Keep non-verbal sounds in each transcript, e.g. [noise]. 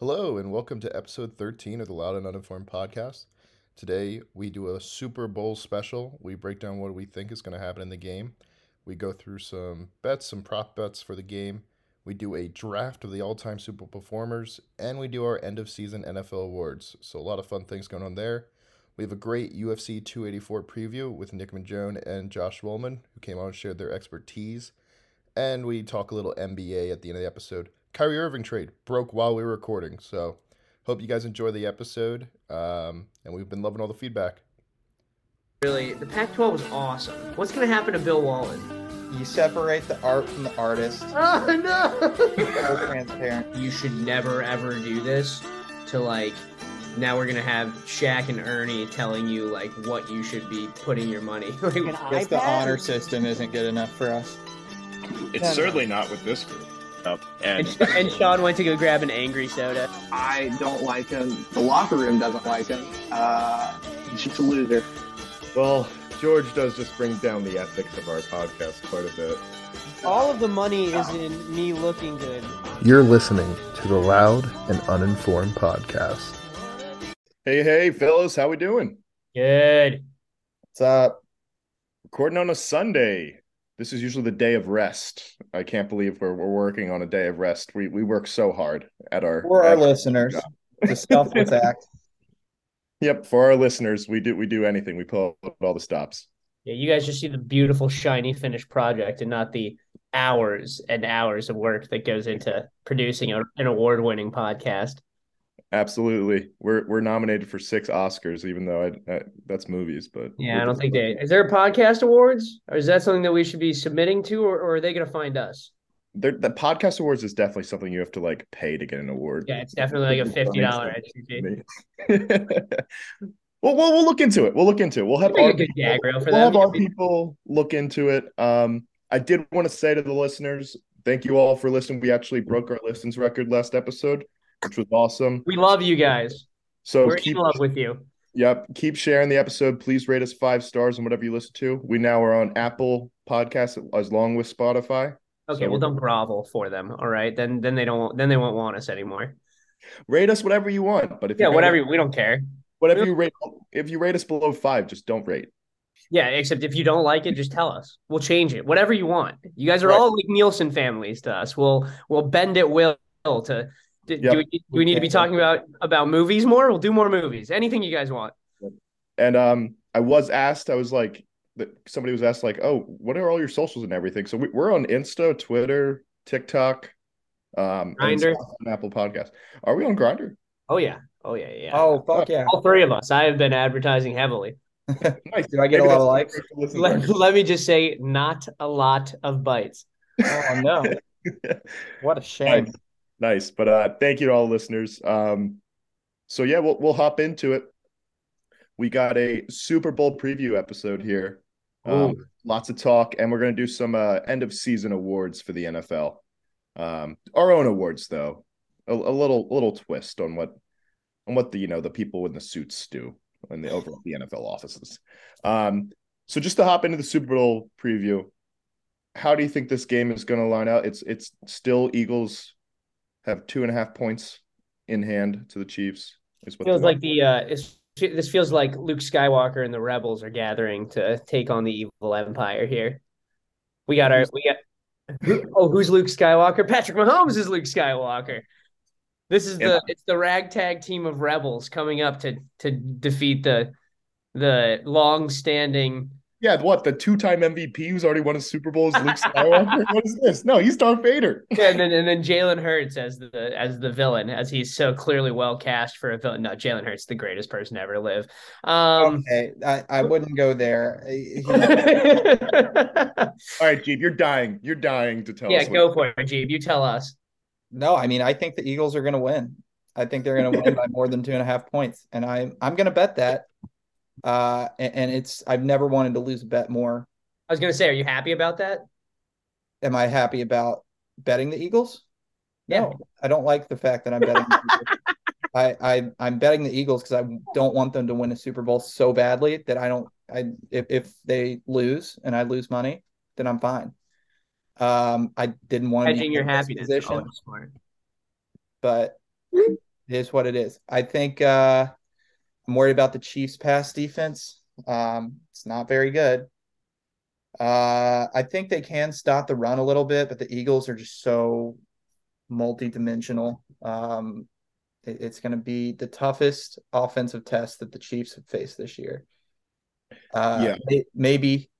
Hello, and welcome to episode 13 of the Loud and Uninformed podcast. Today, we do a Super Bowl special. We break down what we think is going to happen in the game. We go through some bets, some prop bets for the game. We do a draft of the all time Super Bowl performers, and we do our end of season NFL awards. So, a lot of fun things going on there. We have a great UFC 284 preview with Nick Mangione and Josh Wollman, who came on and shared their expertise. And we talk a little NBA at the end of the episode. Kyrie Irving trade broke while we were recording. So hope you guys enjoy the episode. Um, and we've been loving all the feedback. Really, the Pac-12 was awesome. What's going to happen to Bill Walton? You separate the art from the artist. [laughs] Oh no! Full transparent. you should never ever do this. To like, now we're gonna have Shaq and Ernie telling you like what you should be putting your money. Like, Guess the honor system isn't good enough for us. It's No, no. certainly not with this group. Up and and, and Sean went to go grab an angry soda. I don't like him. The locker room doesn't like him. Uh, he's just a loser. Well, George does just bring down the ethics of our podcast quite a bit. All of the money is in me looking good. You're listening to the Loud and Uninformed podcast. Hey, hey, fellas, how we doing? Good. What's up? Recording on a Sunday. This is usually the day of rest. I can't believe we're, we're working on a day of rest. We we work so hard at our For our at- listeners, the selfless [laughs] act. Yep, for our listeners, we do we do anything. We pull out all the stops. Yeah, you guys just see the beautiful, shiny, finished project, and not the hours and hours of work that goes into producing a, an award-winning podcast. Absolutely, we're we're nominated for six Oscars, even though I, I that's movies. But Yeah, I don't think they. Is there a podcast awards, or is that something that we should be submitting to, or, or are they going to find us? They're- the podcast awards is definitely something you have to like pay to get an award. Yeah, it's definitely like a fifty dollar entry fee. [laughs] well, we'll we'll look into it. We'll look into it. We'll have our people, gag reel for we'll them. have our people look into it. Um, I did want to say to the listeners, thank you all for listening. We actually broke our listens record last episode, which was awesome. We love you guys. So We're keep in love with you. Yep. Keep sharing the episode. Please rate us five stars on whatever you listen to. We now are on Apple Podcasts as long with Spotify. Okay, So- well, don't grovel for them. All right, then then they don't then they won't want us anymore. Rate us whatever you want. But if Yeah, whatever. gonna- We don't care. whatever you rate, if you rate us below five, just don't rate. Yeah, except if you don't like it, just tell us. We'll change it. Whatever you want. You guys are Right. all like Nielsen families to us. We'll we'll bend it will to. Do, Yep. do, we, do we need to be talking about about movies more? We'll do more movies. Anything you guys want. And um, I was asked, I was like, somebody was asked, like, oh, what are all your socials and everything? So we, we're on Insta, Twitter, TikTok, um, and Grindr. stuff on Apple Podcast. Are we on Grindr? Oh yeah. Oh yeah. Yeah. Oh fuck yeah! All three of us. I have been advertising heavily. [laughs] Nice. Do I get a lot of likes? [laughs] Let, let me just say, not a lot of bites. Oh no! [laughs] What a shame. Nice. But uh thank you to all the listeners. Um so yeah, we'll we'll hop into it. We got a Super Bowl preview episode here. Um, lots of talk, and we're gonna do some uh end of season awards for the NFL. Um our own awards though. A, a little little twist on what on what the you know the people in the suits do in the over the NFL offices. Um so just to hop into the Super Bowl preview, how do you think this game is going to line out? It's it's still Eagles have two and a half points in hand to the Chiefs. Is what feels like the uh this feels like Luke Skywalker and the rebels are gathering to take on the evil empire here. We got our we got oh who's Luke Skywalker? Patrick Mahomes is Luke Skywalker. This is the Yeah. it's the ragtag team of rebels coming up to to defeat the the long standing yeah. What the two time MVP who's already won a Super Bowl is Luke Skywalker? [laughs] what is this? No, he's Darth Vader. and then and then Jalen Hurts as the as the villain as he's so clearly well cast for a villain. No, Jalen Hurts the greatest person to ever to live. Um Okay, I, I wouldn't go there. [laughs] All right, Jeep, you're dying. You're dying to tell yeah, us. what- go for it, Jeep. You tell us. no, I mean I think the Eagles are going to win. I think they're going to win by more than two and a half points, and I I'm going to bet that. Uh, and, and it's I've never wanted to lose a bet more. I was gonna say, are you happy about that? Am I happy about betting the Eagles? Yeah. No, I don't like the fact that I'm betting. the [laughs] I, I I'm betting the Eagles because I don't want them to win a Super Bowl so badly that I don't. I if if they lose and I lose money, then I'm fine. Um, I didn't want to be Hedging in your happiness. position, smart. but It is what it is. I think uh, I'm worried about the Chiefs' pass defense. Um, it's not very good. Uh, I think they can stop the run a little bit, but the Eagles are just so multi-dimensional. Um, it- it's going to be the toughest offensive test that the Chiefs have faced this year. Uh, Yeah. may- maybe,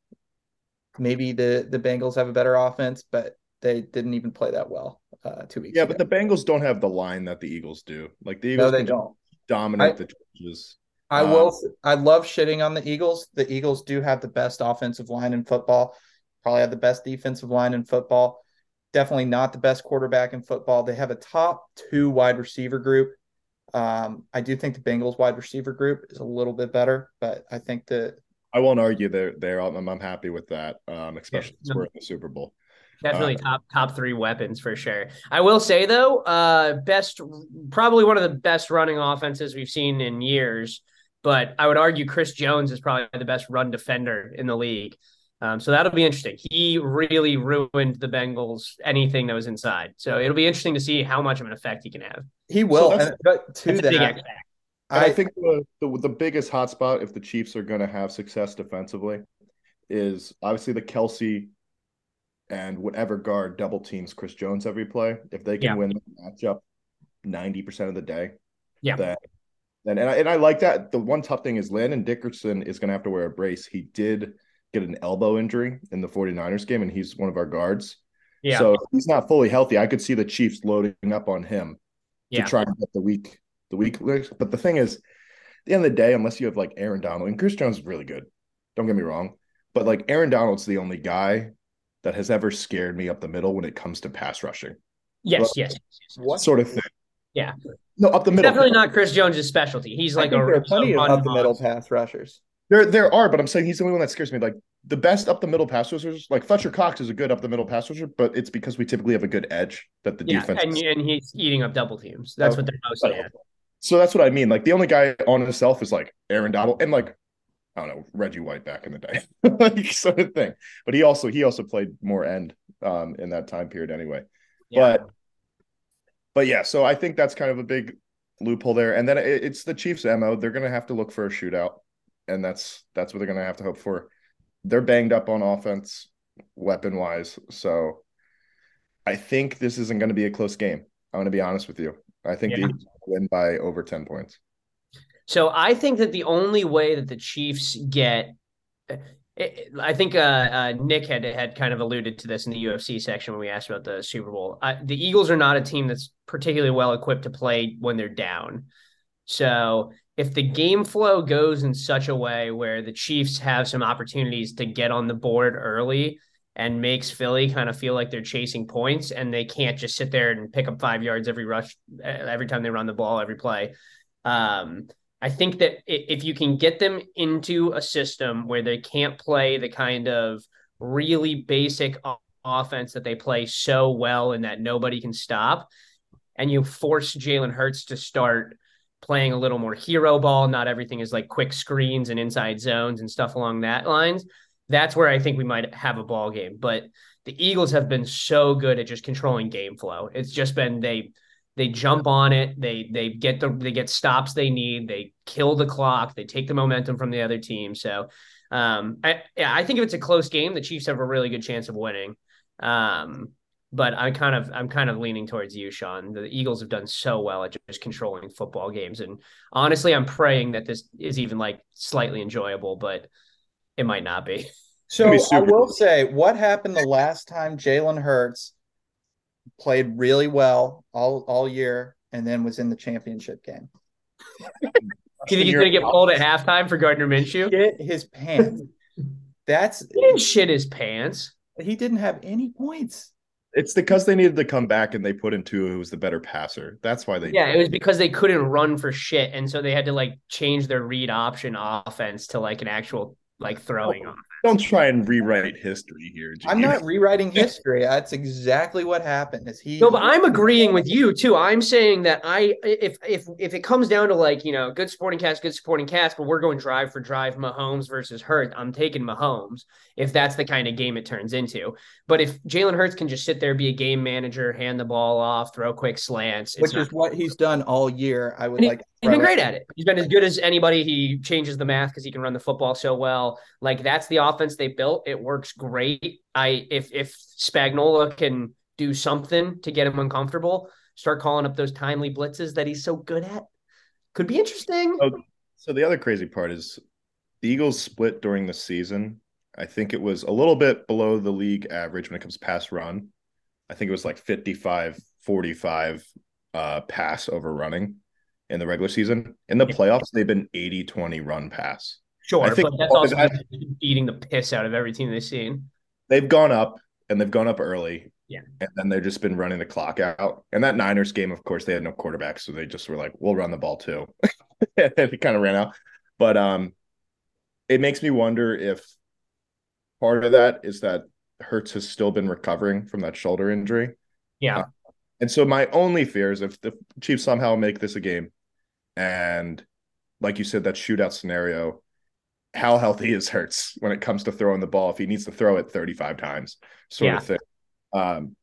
maybe the the Bengals have a better offense, but they didn't even play that well uh, two weeks Yeah, ago. but the Bengals don't have the line that the Eagles do. Like the no, Eagles they don't. dominate I- the I Um, will. I love shitting on the Eagles. The Eagles do have the best offensive line in football. Probably have the best defensive line in football. Definitely not the best quarterback in football. They have a top two wide receiver group. Um, I do think the Bengals wide receiver group is a little bit better, but I think that I won't argue there. There, I'm, I'm happy with that. Um, especially since we're in the Super Bowl. Definitely Uh, top top three weapons for sure. I will say though, uh, best probably one of the best running offenses we've seen in years. But I would argue Chris Jones is probably the best run defender in the league. Um, so that'll be interesting. He really ruined the Bengals anything that was inside. So it'll be interesting to see how much of an effect he can have. he will. that's- and, but to It's big that, X factor. And I, I, think the, the the biggest hotspot if the Chiefs are going to have success defensively is obviously the Kelce and whatever guard double teams Chris Jones every play. If they can Yeah. win the matchup ninety percent of the day, Yeah. then then and I, and I like that. The one tough thing is Landon Dickerson is going to have to wear a brace. He did get an elbow injury in the 49ers game, and he's one of our guards. Yeah. So if he's not fully healthy. I could see the Chiefs loading up on him Yeah. to try and get the week the week. But the thing is, at the end of the day, unless you have like Aaron Donald and Chris Jones is really good. Don't get me wrong. But like Aaron Donald's the only guy that has ever scared me up the middle when it comes to pass rushing. yes, yes, yes? Sort of thing. Yeah. No, up the middle. Definitely not Chris Jones' specialty. He's like a there are plenty of up the middle pass rushers. There there are, but I'm saying he's the only one that scares me. Like the best up the middle pass rushers, like Fletcher Cox is a good up the middle pass rusher, but it's because we typically have a good edge that the Yeah, defense and, and he's eating up double teams. That's what they're mostly at. So that's what I mean. Like the only guy on himself is like Aaron Donald and like I don't know Reggie White back in the day, [laughs] like sort of thing. But he also he also played more end um in that time period anyway. Yeah. But but yeah, so I think that's kind of a big loophole there. And then it, it's the Chiefs' mo. They're going to have to look for a shootout, and that's that's what they're going to have to hope for. They're banged up on offense, weapon wise. So I think this isn't going to be a close game. I'm going to be honest with you. I think Yeah. Win by over ten points. So I think that the only way that the Chiefs get, I think uh, uh, Nick had had kind of alluded to this in the UFC section when we asked about the Super Bowl. The Eagles are not a team that's particularly well equipped to play when they're down. So if the game flow goes in such a way where the Chiefs have some opportunities to get on the board early and makes Philly kind of feel like they're chasing points and they can't just sit there and pick up five yards every rush uh, every time they run the ball every play. Um, I think that if you can get them into a system where they can't play the kind of really basic offense that they play so well and that nobody can stop, and you force Jalen Hurts to start playing a little more hero ball, not everything is like quick screens and inside zones and stuff along that lines. That's where I think we might have a ball game. But the Eagles have been so good at just controlling game flow. It's just been they they jump on it. They they get the they get stops they need. They kill the clock. They take the momentum from the other team. So um i yeah, i think if it's a close game the chiefs have a really good chance of winning. Um but i'm kind of i'm kind of leaning towards you sean. The eagles have done so well at just controlling football games. And honestly i'm praying that this is even like slightly enjoyable but it might not be. So gonna be I super will say, what happened the last time Jalen Hurts played really well all all year and then was in the championship game? do you think he's gonna get pulled at halftime for gardner minshew Shit his pants. That's he didn't shit his pants he didn't have any points. It's because they needed to come back and they put in two who was the better passer. That's why they Yeah, it was because they couldn't run for shit, and so they had to like change their read option offense to like an actual like throwing oh. offense. Don't try and rewrite history here. I'm not rewriting [laughs] history. That's exactly what happened. Is he? No, but I'm agreeing with you too. I'm saying that I if if if it comes down to like, you know, good supporting cast, good supporting cast, but we're going drive for drive Mahomes versus Hurts, I'm taking Mahomes if that's the kind of game it turns into. But if Jalen Hurts can just sit there, be a game manager, hand the ball off, throw quick slants, which is what he's done all year. I would And he- like. He's been great at it. He's been as good as anybody. He changes the math because he can run the football so well. Like that's the offense they built. It works great. I if if Spagnuolo can do something to get him uncomfortable, start calling up those timely blitzes that he's so good at, could be interesting. Oh, So the other crazy part is the Eagles split during the season. I think it was a little bit below the league average when it comes to pass run. I think it was like 55 45 uh, pass over running in the regular season. In the playoffs, they've been 80 20 run pass. Sure, I think that's all also guys- beating the piss out of every team they've seen. They've gone up and they've gone up early. Yeah. And then they've just been running the clock out. And that Niners game, of course, they had no quarterback. So they just were like, we'll run the ball too. [laughs] and it kind of ran out. But um, it makes me wonder if part of that is that Hurts has still been recovering from that shoulder injury. Yeah, And so my only fear is if the Chiefs somehow make this a game and like you said, that shootout scenario, how healthy is Hurts when it comes to throwing the ball if he needs to throw it 35 times, sort Yeah. of thing. Um,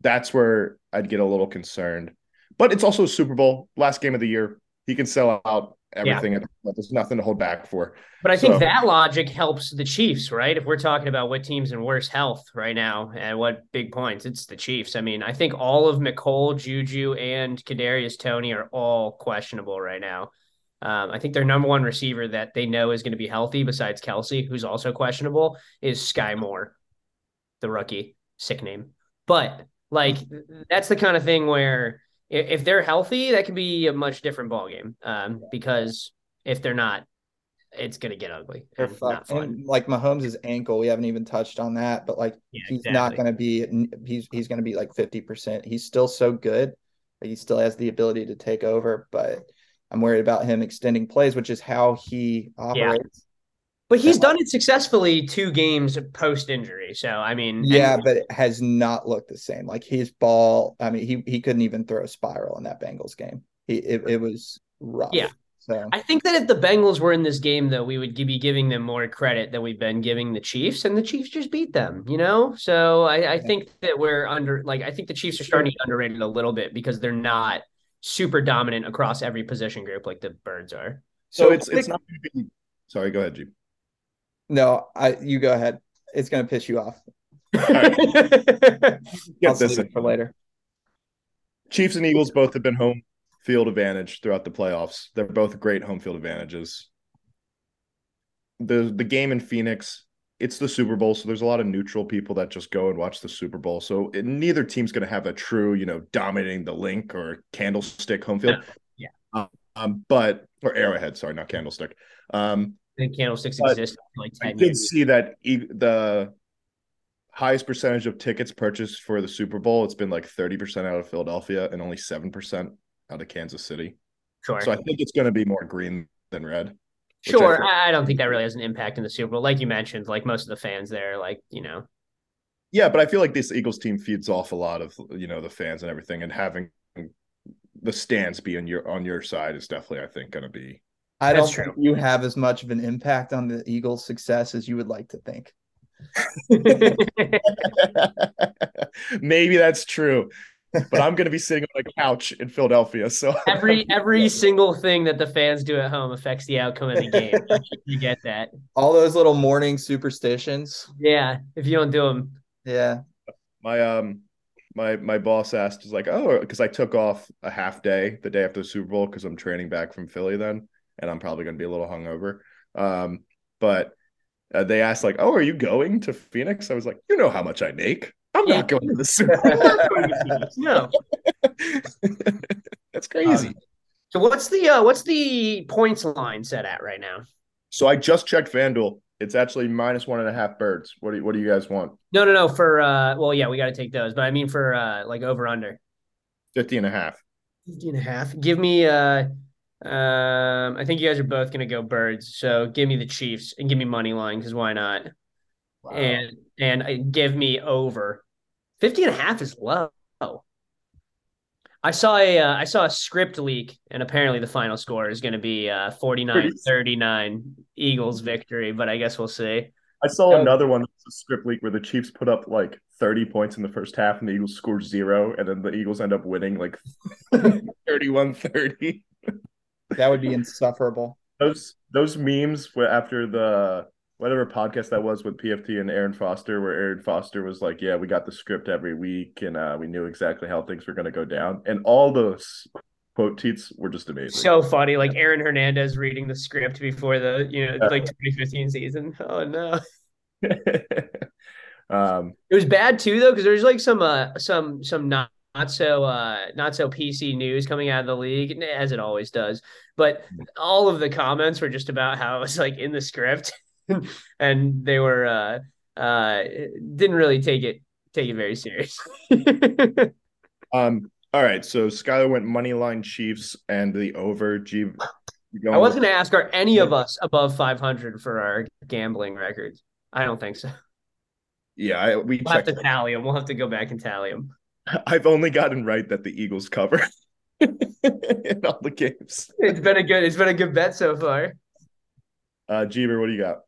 that's where I'd get a little concerned. But it's also a Super Bowl, last game of the year. He can sell out everything. There's nothing to hold back for. but I think So- that logic helps the Chiefs, right? If we're talking about what teams in worse health right now and what big points, it's the Chiefs. I mean, I think all of Mecole, Juju, and Kadarius Toney are all questionable right now. Um, I think their number one receiver that they know is going to be healthy, besides Kelce, who's also questionable, is Skyy Moore, the rookie. Sick name, but like that's the kind of thing where if they're healthy, that could be a much different ballgame. Um, because if they're not, it's going to get ugly and not fun. And like Mahomes' ankle, we haven't even touched on that, but like Yeah, he's not going to be he's he's going to be like 50%. He's still so good. He still has the ability to take over, but I'm worried about him extending plays, which is how he operates. But he's done it successfully two games post injury. So I mean, Yeah, and- but it has not looked the same. Like his ball, I mean, he he couldn't even throw a spiral in that Bengals game. He it, it was rough. Yeah. So I think that if the Bengals were in this game, though, we would be giving them more credit than we've been giving the Chiefs, and the Chiefs just beat them, you know. So I, I think that we're under, like, I think the Chiefs are starting to get underrated a little bit because they're not super dominant across every position group like the Birds are. So, it's it's not going to be. Sorry, go ahead, G. no, I you go ahead. It's gonna piss you off. [laughs] Get I'll this save it for later. Chiefs and Eagles both have been home field advantage throughout the playoffs. They're both great home field advantages. The the game in Phoenix, it's the Super Bowl, so there's a lot of neutral people that just go and watch the Super Bowl. So it, neither team's going to have a true, you know, dominating the Linc or candlestick home field. Yeah. Um, but or Arrowhead, sorry, not candlestick. Um, the candlesticks exist like I did years. see that e- the highest percentage of tickets purchased for the Super Bowl, it's been like 30% out of Philadelphia and only 7% out of Kansas City. Sure. So I think it's going to be more green than red. Sure. I, I don't think that really has an impact in the Super Bowl. Like you mentioned, like most of the fans there, like, you know, Yeah, but I feel like this Eagles team feeds off a lot of, you know, the fans and everything and having the stands be on your on your side is definitely I think going to be I That's don't true. think you have as much of an impact on the Eagles' success as you would like to think. [laughs] Maybe that's true. But I'm going to be sitting on a couch in Philadelphia, so [laughs] every every single thing that the fans do at home affects the outcome of the game. [laughs] you get that. All those little morning superstitions. Yeah. If you don't do them, Yeah. my um my my boss asked is like oh because i took off a half day the day after the super bowl because i'm training back from philly then and i'm probably going to be a little hungover um but uh, they asked like oh are you going to phoenix i was like you know how much i make i'm Yeah. [laughs] not going to the super bowl no. [laughs] that's crazy So what's the uh, what's the points line set at right now? so i just checked fanduel it's actually minus one and a half birds what do you, what do you guys want No, no, no. For uh, well, yeah, we got to take those, but I mean for uh, like over under 50 and a half 50 and a half. Give me uh, um, I think you guys are both gonna go birds. So give me the Chiefs and give me money line because why not? and and uh, give me over 50 and a half is low. I saw a uh, I saw a script leak and apparently the final score is going to be uh 49-39 Eagles victory, but I guess we'll see. I saw another one, a script leak where the Chiefs put up like 30 points in the first half and the Eagles scored zero, and then the Eagles end up winning like [laughs] 31 30. That would be insufferable. Those those memes were after the whatever podcast that was with PFT and Arian Foster, where Arian Foster was like, Yeah, we got the script every week and uh, we knew exactly how things were going to go down. And all those quote tweets were just amazing. So funny, like Aaron Hernandez reading the script before the you know Yeah. like 2015 season. Oh no. [laughs] um, It was bad too though, because there's like some uh some some not not so uh not so PC news coming out of the league, as it always does. But all of the comments were just about how [laughs] it was like in the script, [laughs] and they were uh uh didn't really take it take it very serious. [laughs] um, all right. So Skylar went money line Chiefs and the over. G. going I was with- gonna ask, are any of us above 500 for our gambling records? I don't think so. Yeah, I, we We'll have to tally them. We'll have to go back and tally them. I've only gotten right that the Eagles cover [laughs] in all the games. It's been a good. It's been a good bet so far. Uh, Jeeber, what do you got?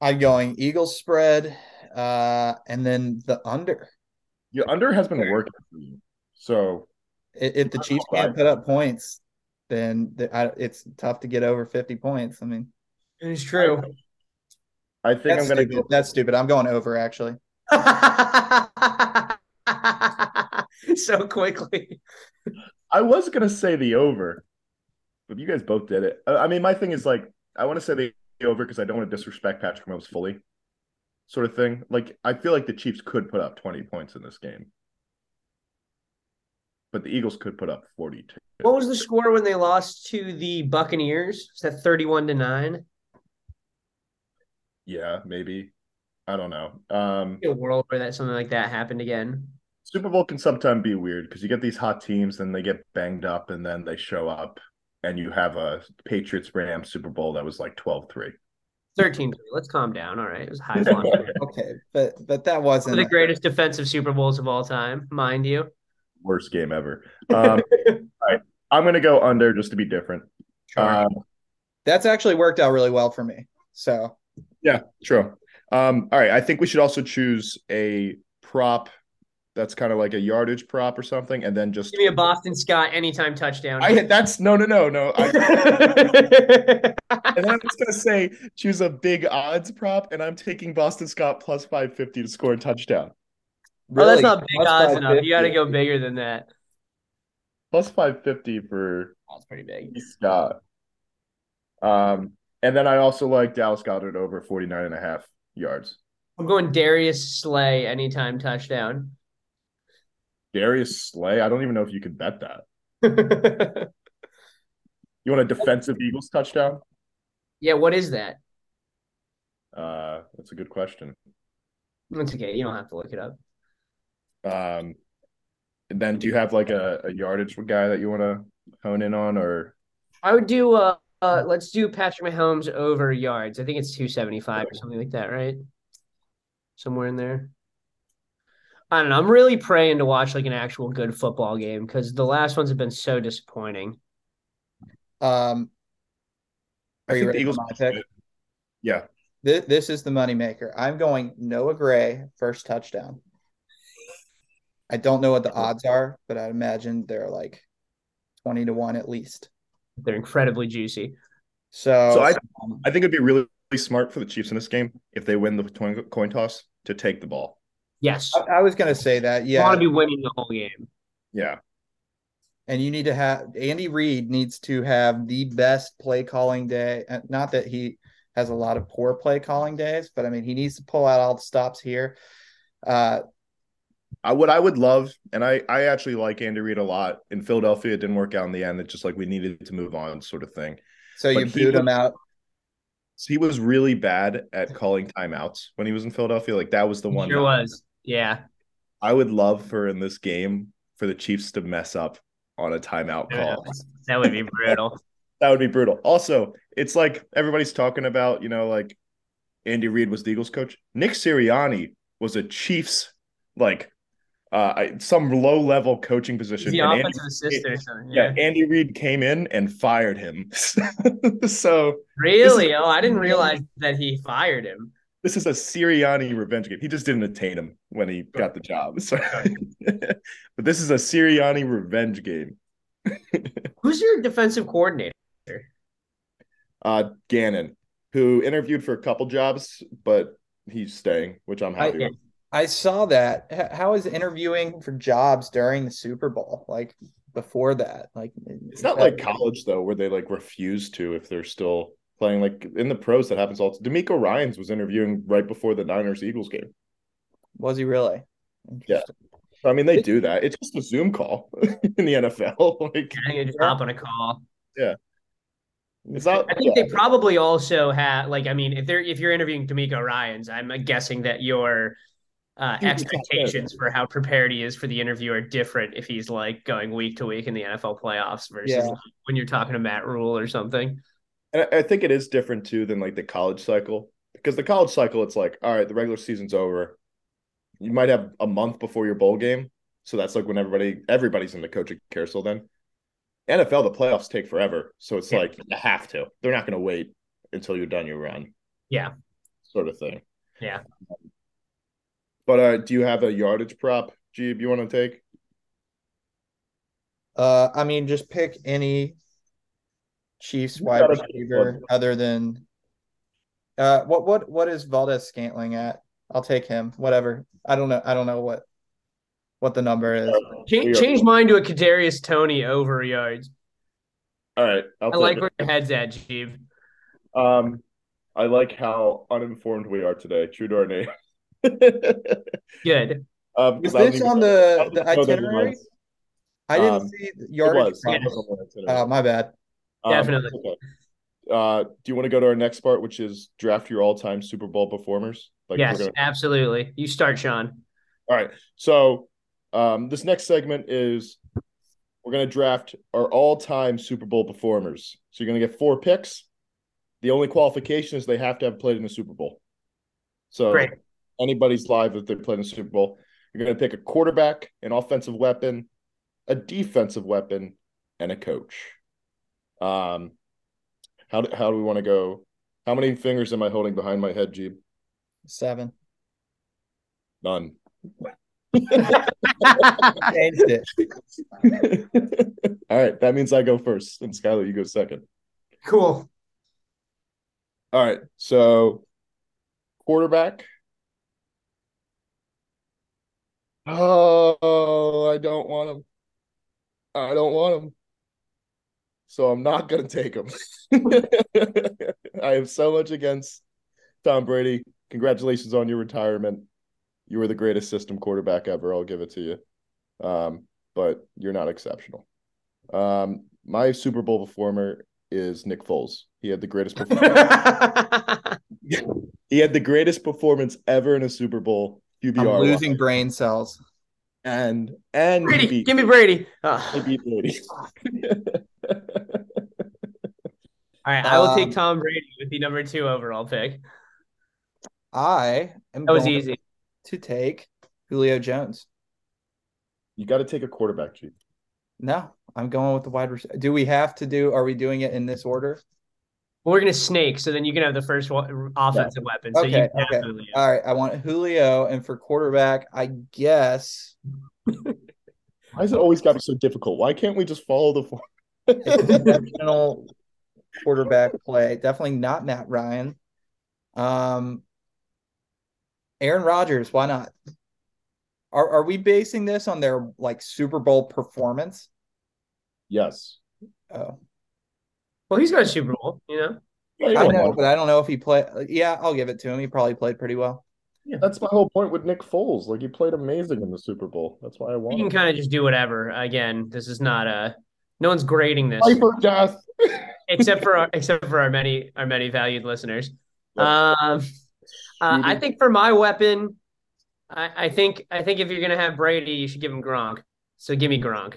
I'm going Eagles spread, uh, and then the under. Your under has been working for you. So If, if the Chiefs can't put up points, then it's tough to get over 50 points. I mean, It's true. I think that's I'm gonna stupid. go. That's stupid. I'm going over actually. [laughs] [laughs] so quickly. I was gonna say the over, but you guys both did it. I mean, my thing is like I want to say the over because I don't want to disrespect Patrick Mahomes fully, sort of thing. Like I feel like the Chiefs could put up 20 points in this game, but the Eagles could put up 42. What was the score when they lost to the Buccaneers? Is that 31 to 9? Yeah, maybe. I don't know. Um, A world where that something like that happened again. Super Bowl can sometimes be weird because you get these hot teams, and they get banged up, and then they show up, and you have a Patriots Rams Super Bowl that was like 12 3. 13 3. Let's calm down. All right. It was high [laughs] flying. Okay, but but that wasn't of the greatest defensive Super Bowls of all time, mind you. Worst game ever. Um, [laughs] all right. I'm going to go under just to be different. Um, That's actually worked out really well for me. So yeah, true. Um, all right. I think we should also choose a prop that's kind of like a yardage prop or something, and then just. Give me a Boston Scott anytime touchdown. I hit that's no, no, no, no. I, [laughs] and then I was gonna say choose a big odds prop, and I'm taking Boston Scott plus five fifty to score a touchdown. Really? oh, that's not big plus odds enough. You got to go bigger than that. Plus five fifty for That's pretty big. Scott. Um, and then I also like Dallas Goedert over 49 and a half yards. I'm going Darius Slay anytime touchdown. Darius Slay, I don't even know if you could bet that. [laughs] You want a defensive Eagles touchdown? yeah, what is that? Uh, that's a good question. That's okay. You don't have to look it up. Um, and then do you have like a, a yardage guy that you want to hone in on, or I would do uh, uh let's do Patrick Mahomes over yards. I think it's 275 or something like that, right? Somewhere in there. I don't know. I'm really praying to watch like an actual good football game because the last ones have been so disappointing. um are you ready Eagles? for my pick? Yeah, This, this is the moneymaker. I'm going Noah Gray first touchdown. I don't know what the odds are, but I imagine they're like 20 to 1 at least. They're incredibly juicy. So, So I- um, I think it'd be really, really smart for the Chiefs in this game if they win the coin, coin toss to take the ball. Yes. I, I was going to say that. I Yeah. want to be winning the whole game. Yeah, and you need to have Andy Reid needs to have the best play calling day. Uh, Not that he has a lot of poor play calling days, but I mean he needs to pull out all the stops here. Uh, I what I would love, and I I actually like Andy Reid a lot. In Philadelphia, it didn't work out in the end. It's just like we needed to move on, sort of thing. so But you he boot him out. He was really bad at calling timeouts when he was in Philadelphia. Like that was the one. Sure was. Yeah. I would love for in this game for the Chiefs to mess up on a timeout call. [laughs] That would be brutal. [laughs] That would be brutal. Also, it's like everybody's talking about, you know, like Andy Reid was the Eagles coach. Nick Sirianni was a Chiefs like uh some low level coaching position. the and offensive assistant yeah, Yeah. Andy Reid came in and fired him. [laughs] so Really? Oh, I didn't realize that he fired him. This is a Sirianni revenge game. He just didn't attain him when he got the job. [laughs] So, but this is a Sirianni revenge game. [laughs] Who's your defensive coordinator? Uh, Gannon, who interviewed for a couple jobs, but he's staying, which I'm happy I- with. I saw that. How is interviewing for jobs during the Super Bowl? Like before that, like It's not like college though, where they like refuse to if they're still playing. Like in the pros, that happens all. DeMeco Ryans was interviewing right before the Niners Eagles game. Was he really? Yeah. I mean, they do that. It's just a Zoom call [laughs] in the NFL. [laughs] like I think they hop on a call. it's not. I think yeah. they probably also have like I mean if they're if you're interviewing DeMeco Ryans, I'm guessing that your uh, He's the top expectations for how prepared he is for the interview are different if he's like going week to week in the NFL playoffs versus Yeah. like, when you're talking to Matt Rhule or something. And I I think it is different too than like the college cycle because the college cycle, it's like, all right, the regular season's over. You might have a month before your bowl game, so that's like when everybody everybody's in the coaching carousel. Then NFL, the playoffs take forever, so it's Yeah. like you have to. They're not going to wait until you're done your run, Yeah. sort of thing. Yeah. But uh, do you have a yardage prop, Jeeb? You want to take? Uh, I mean, just pick any Chiefs You wide receiver other than. Uh, what what what is Valdes-Scantling at? I'll take him. Whatever. I don't know. I don't know what what the number is. Change, change mine to a Kadarius Toney over yards. All right, I'll I like it. where your head's at, Jeeve. Um, I like how uninformed we are today. True to our name. [laughs] Good. um, 'cause Is this on know- I the the even know that it itinerary? I didn't Um, see the It yardage. was. prop. It was on the itinerary. Uh, my bad. Um, Definitely. it's okay. Uh, do you want to go to our next part, which is draft your all-time Super Bowl performers? Like yes, gonna absolutely. You start, Sean. All right. So um, this next segment is we're going to draft our all-time Super Bowl performers. So you're going to get four picks. The only qualification is they have to have played in the Super Bowl. So Great. anybody's live if they played in the Super Bowl. You're going to pick a quarterback, an offensive weapon, a defensive weapon, and a coach. Um, how do, how do we want to go? How many fingers am I holding behind my head, Jeeb? Seven. None. Changed it. [laughs] All right, that means I go first, and Skylar, you go second. Cool. All right, so quarterback. Oh, I don't want him. I don't want him. So I'm not going to take him. [laughs] I have so much against Tom Brady. Congratulations on your retirement. You were the greatest system quarterback ever. I'll give it to you. Um, but you're not exceptional. Um, my Super Bowl performer is Nick Foles. He had the greatest [laughs] performance. [laughs] he had the greatest performance ever in a Super Bowl. QBR I'm wise. losing brain cells. and and Brady, beat, give me Brady. he Oh. beat Brady. All right, I will take Um, Tom Brady with the number two overall pick. I am That was going easy. to take Julio Jones. you got to take a quarterback, Chief. No, I'm going with the wide receiver. Do we have to do? Are we doing it in this order? Well, we're gonna snake, so then you can have the first one, offensive weapon. So Okay, you can have okay. Julio. All right, I want Julio, and for quarterback, I guess [laughs] Why is it always got to be so difficult? Why can't we just follow the form? Exceptional quarterback play. Definitely not Matt Ryan. Um, Aaron Rodgers. Why not? Are are we basing this on their like Super Bowl performance? yes. Oh, Well, he's got a Super Bowl, you know. Yeah, I don't know, but I don't know if he played. Yeah, I'll give it to him. He probably played pretty well. Yeah. That's my whole point with Nick Foles. Like he played amazing in the Super Bowl. That's why I want. You can kind of just do whatever. Again, this is not a. No one's grading this Life or death. [laughs] except for our, except for our many our many valued listeners. Yep. Um, uh, I think for my weapon, I, I think I think if you're gonna have Brady, you should give him Gronk. So give me Gronk.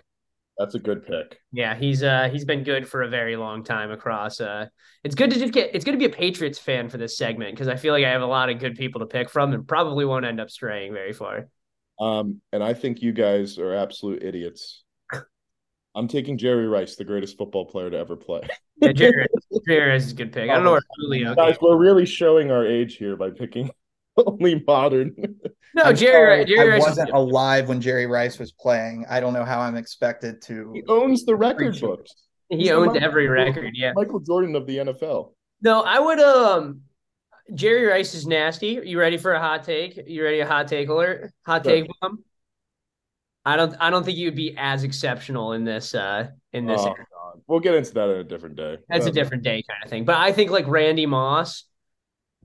That's a good pick. Yeah, he's uh he's been good for a very long time across uh it's good to just get it's good to be a Patriots fan for this segment because I feel like I have a lot of good people to pick from and probably won't end up straying very far. Um, and I think you guys are absolute idiots. I'm taking Jerry Rice, the greatest football player to ever play. [laughs] Yeah, Jerry, Jerry Rice is a good pick. I don't know where Julio Guys, we're really showing our age here by picking [laughs] only modern. [laughs] No, I'm Jerry sorry, Jerry I Rice is wasn't alive when Jerry Rice was playing. I don't know how I'm expected to. He owns the record Appreciate books. he He's owns Michael every Jordan- record, yeah. Michael Jordan of the NFL. No, I would um Jerry Rice is nasty. You ready for a hot take? You ready a hot take alert? Hot Sure. take bomb? I don't I don't think you would be as exceptional in this uh in this Oh, We'll get into that in a different day. That's a Um, different day kind of thing. But I think like Randy Moss,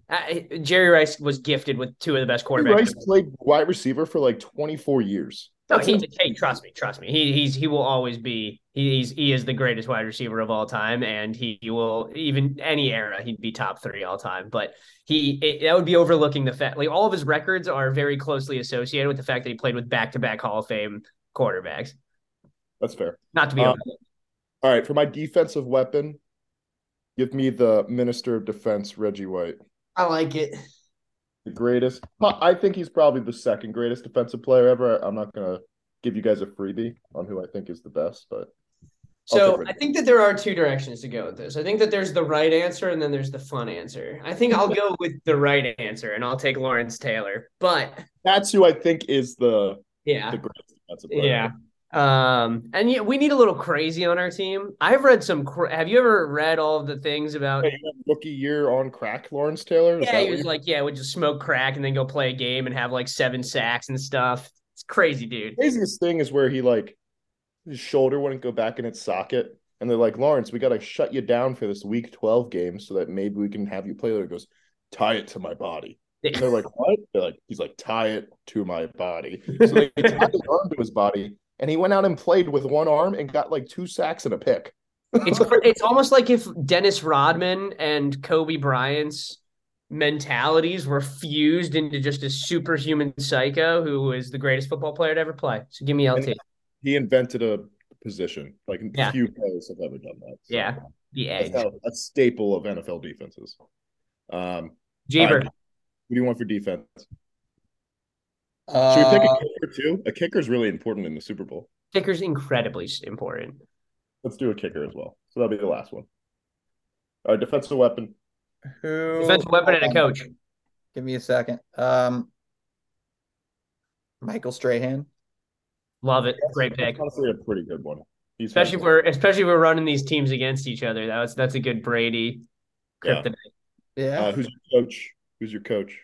uh, Jerry Rice was gifted with two of the best quarterbacks. Rice played wide receiver for like 24 years. No, That's he, it. hey, trust me, trust me. He he's he will always be he, he's he is the greatest wide receiver of all time, and he, will even any era he'd be top three all time. But he it, that would be overlooking the fact like all of his records are very closely associated with the fact that he played with back to back Hall of Fame quarterbacks. That's fair. Not to be Um. All right, for my defensive weapon, give me the Minister of Defense, Reggie White. I like it. The greatest. I think he's probably the second greatest defensive player ever. I'm not gonna give you guys a freebie on who I think is the best, but So. I think that there are two directions to go with this. I think that there's the right answer and then there's the fun answer. I think I'll go with the right answer and I'll take Lawrence Taylor. But that's who I think is the yeah, the greatest defensive player. Yeah. Um, and yeah, we need a little crazy on our team. I've read some. Cra- Have you ever read all of the things about? Rookie year on crack, Lawrence Taylor. Is Yeah, he was you- like, yeah, would just smoke crack and then go play a game and have like seven sacks and stuff. It's crazy, dude. craziest thing is where he like his shoulder wouldn't go back in its socket, and they're like, Lawrence, we got to shut you down for this Week 12 game so that maybe we can have you play. There, he goes, tie it to my body. And they're like, what? They're like, he's like, tie it to my body. [laughs] So they tied his arm to his body, and he went out and played with one arm and got like two sacks and a pick. It's [laughs] it's almost like if Dennis Rodman and Kobe Bryant's mentalities were fused into just a superhuman psycho who is the greatest football player to ever play. So give me LT. He invented a position like Yeah. few players have ever done that. So Yeah, the that's a staple of NFL defenses. Um, all right, What do you want for defense? Should we pick Uh, a kicker too? A kicker is really important in the Super Bowl. Kicker's is incredibly important. Let's do a kicker as well. So that'll be the last one. All right, defensive weapon. who? Defensive weapon and a coach. Give me a second. Um, Michael Strahan. Love it. Great pick. That's honestly a pretty good one. He's Especially if we're especially if we're running these teams against each other. That's that's a good Brady Yeah. Yeah. uh, who's your coach? Who's your coach?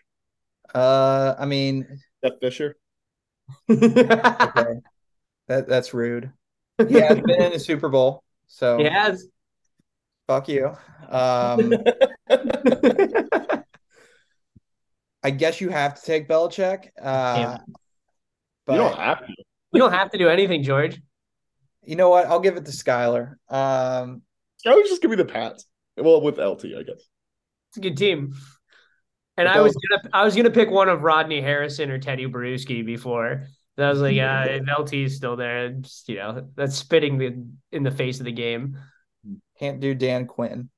Uh, I mean, Jeff Fisher. [laughs] okay. that that's rude. He has been in the Super Bowl, so He has. fuck you. Um, [laughs] I guess you have to take Belichick. Uh, Yeah. but you don't have to. You don't have to do anything, George. you know what? I'll give it to Skyler. Um, I would just give me the Pats. Well, with LT, I guess. It's a good team. And I was gonna I was gonna pick one of Rodney Harrison or Tedy Bruschi before. But I was like, uh, if LT's still there, just, you know, that's spitting the in the face of the game. can't do Dan Quinn.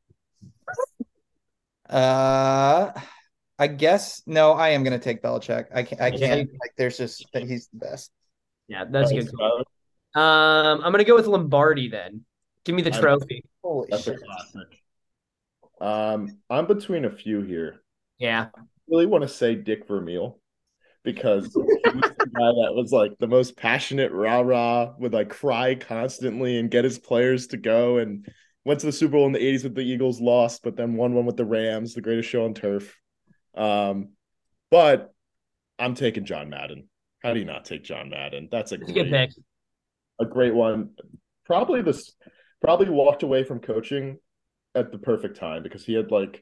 Uh, I guess no. I am gonna take Belichick. I can't. I can't. Like, there's just that he's the best. Yeah, that's a good. call. Um, I'm gonna go with Lombardi then. Give me the I'm- trophy. Holy That's a shit! classic. Um, I'm between a few here. Yeah, I really want to say Dick Vermeil because he was the [laughs] guy that was like the most passionate rah rah, would like cry constantly and get his players to go and went to the Super Bowl in the 80s with the Eagles, lost, but then won one with the Rams, the greatest show on turf. Um, but I'm taking John Madden. How do you not take John Madden? That's a great, pick. a great one. Probably this probably walked away from coaching at the perfect time because he had like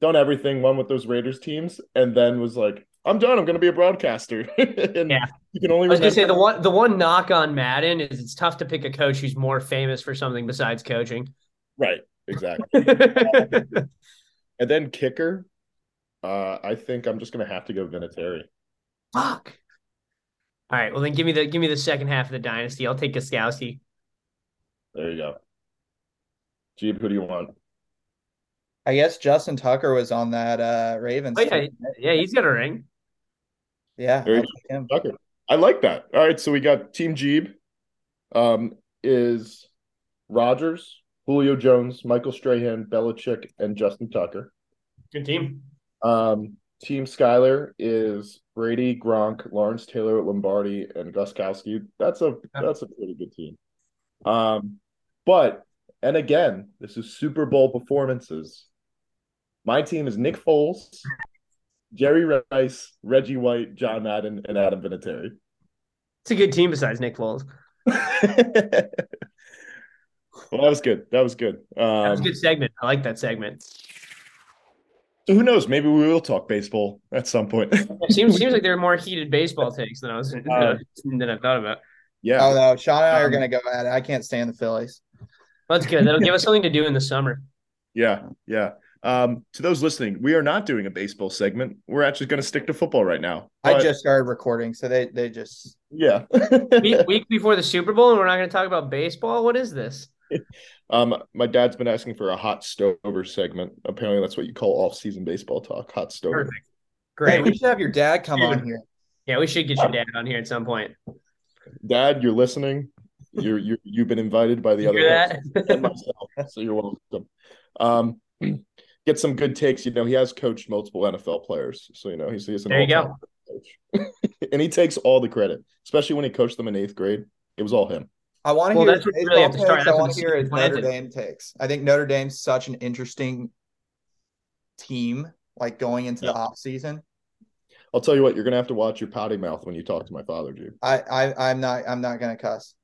done everything, won with those Raiders teams, and then was like, I'm done, I'm gonna be a broadcaster. [laughs] and Yeah. you can only I was gonna say the one the one knock on Madden is it's tough to pick a coach who's more famous for something besides coaching. Right, exactly. [laughs] and then kicker. Uh, I think I'm just gonna have to go Vinatieri. Fuck. All right, well then give me the give me the second half of the dynasty. I'll take Gostkowski. There you go. Jeep, who do you want? I guess Justin Tucker was on that uh Ravens. Oh, yeah, team. yeah, he's got a ring. yeah, I'll you take him. Tucker. I like that. All right, so we got Team Jeeb. Um, is Rodgers, Julio Jones, Michael Strahan, Belichick, and Justin Tucker. Good team. Um, Team Skyler is Brady, Gronk, Lawrence Taylor, Lombardi, and Gostkowski. That's a that's a pretty good team. Um, but and again, this is Super Bowl performances. My team is Nick Foles, Jerry Rice, Reggie White, John Madden, and Adam Vinatieri. It's a good team besides Nick Foles. [laughs] well, that was good. That was good. Um, That was a good segment. I like that segment. So who knows? Maybe we will talk baseball at some point. [laughs] It seems seems like [laughs] there are more heated baseball takes than I was than, I- than I thought about. yeah. Oh no, Sean and I are Um, gonna go at it. I can't stand the Phillies. That's good. That'll give us something to do in the summer. Yeah, yeah. Um, to those listening, we are not doing a baseball segment. We're actually going to stick to football right now. I just started recording, so they they just yeah. [laughs] week, week [laughs] before the Super Bowl, and we're not going to talk about baseball. What is this? [laughs] um, my dad's been asking for a hot stover segment. Apparently, that's what you call off-season baseball talk. Hot stover. Perfect. Hey, Great. we should have your dad come on here. Yeah, we should get your dad on here at some point. Dad, you're listening. You're you you've been invited by the You other hear hosts and myself, so you're welcome. Um, [clears throat] get some good takes. You know, he has coached multiple NFL players, so you know he's, he's an There you all-time coach, [laughs] and he takes all the credit, especially when he coached them in eighth grade. It was all him. I want to Well, hear that's his what you really to start. takes. I want the to hear his seed Notre. Dame takes. I think Notre Dame's such an interesting team, like going into the off season. I'll tell you what, you're gonna have to watch your potty mouth when you talk to my father, dude. I, I I'm not I'm not gonna cuss.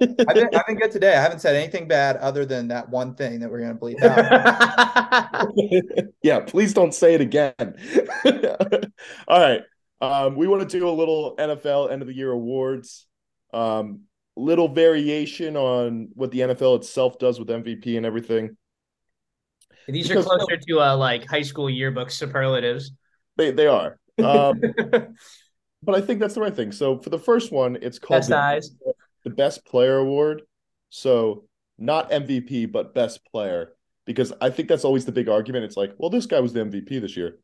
I've been, I've been good today. I haven't said anything bad other than that one thing that we're gonna bleep out. [laughs] yeah, please don't say it again. [laughs] All right. Um, we want to do a little NFL end of the year awards. Um, little variation on what the NFL itself does with MVP and everything. These are closer to uh, like high school yearbook superlatives. They they are. Um, [laughs] but I think that's the right thing. So for the first one, it's called Best the, eyes. The Best Player Award. So not MVP, but Best Player, because I think that's always the big argument. It's like, well, this guy was the MVP this year,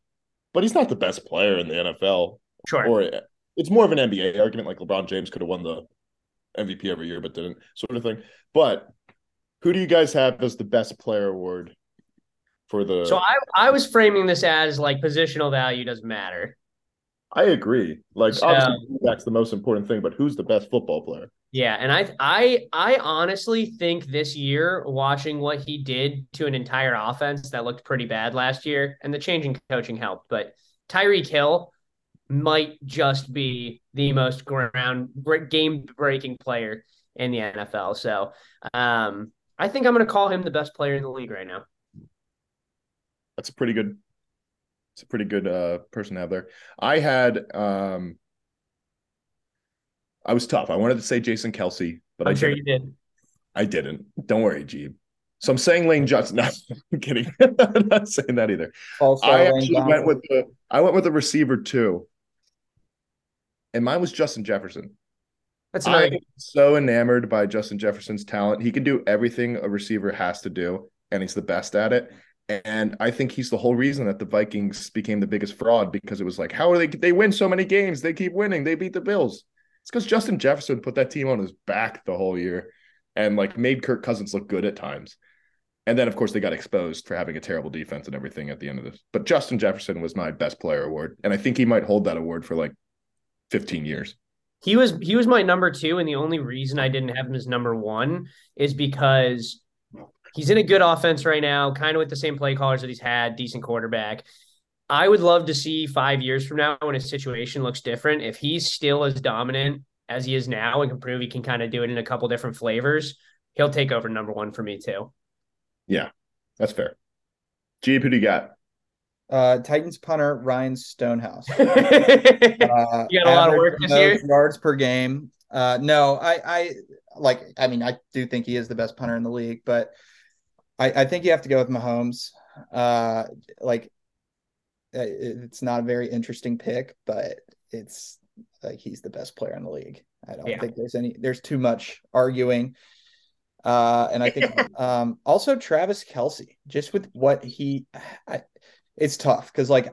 but he's not the best player in the NFL. Sure. Or it's more of an NBA argument, like LeBron James could have won the MVP every year, but didn't, sort of thing. But who do you guys have as the Best Player Award for the? So I I was framing this as like positional value doesn't matter. I agree. Like So- obviously that's the most important thing, but who's the best football player? Yeah, and I I I honestly think this year, watching what he did to an entire offense that looked pretty bad last year, and the changing coaching helped, but Tyreek Hill might just be the most ground game breaking player in the NFL. So um, I think I'm going to call him the best player in the league right now. That's a pretty good. It's a pretty good uh, person to have there. I had. um I was tough. I wanted to say Jason Kelce, but I'm I sure didn't. you did. I didn't. Don't worry, Jeeb. So I'm saying Lane Johnson. [laughs] No, I'm kidding. [laughs] I'm not saying that either. Also, I Lane actually Johnson. went with the. I went with the receiver too, and mine was Justin Jefferson. That's I'm so enamored by Justin Jefferson's talent. He can do everything a receiver has to do, and he's the best at it. And I think he's the whole reason that the Vikings became the biggest fraud because it was like, how are they? They win so many games. They keep winning. They beat the Bills. It's because Justin Jefferson put that team on his back the whole year, and like made Kirk Cousins look good at times. And then, of course, they got exposed for having a terrible defense and everything at the end of this. But Justin Jefferson was my best player award, and I think he might hold that award for like 15 years. He was he was my number two, and the only reason I didn't have him as number one is because he's in a good offense right now, kind of with the same play callers that he's had, decent quarterback. I would love to see five years from now when his situation looks different. If he's still as dominant as he is now and can prove he can kind of do it in a couple different flavors, he'll take over number one for me too. Yeah, that's fair. Jeep, who do you got? Uh, Titans punter Ryan Stonehouse. you [laughs] Uh, You got a lot of work this year? Yards per game. Uh, no, I, I like. I mean, I do think he is the best punter in the league, but I, I think you have to go with Mahomes. Uh, like, it- it's not a very interesting pick, but it's like he's the best player in the league. I don't Yeah. think there's any. There's too much arguing. Uh, and I think [laughs] um, also Travis Kelce, just with what he, I, it's tough because like,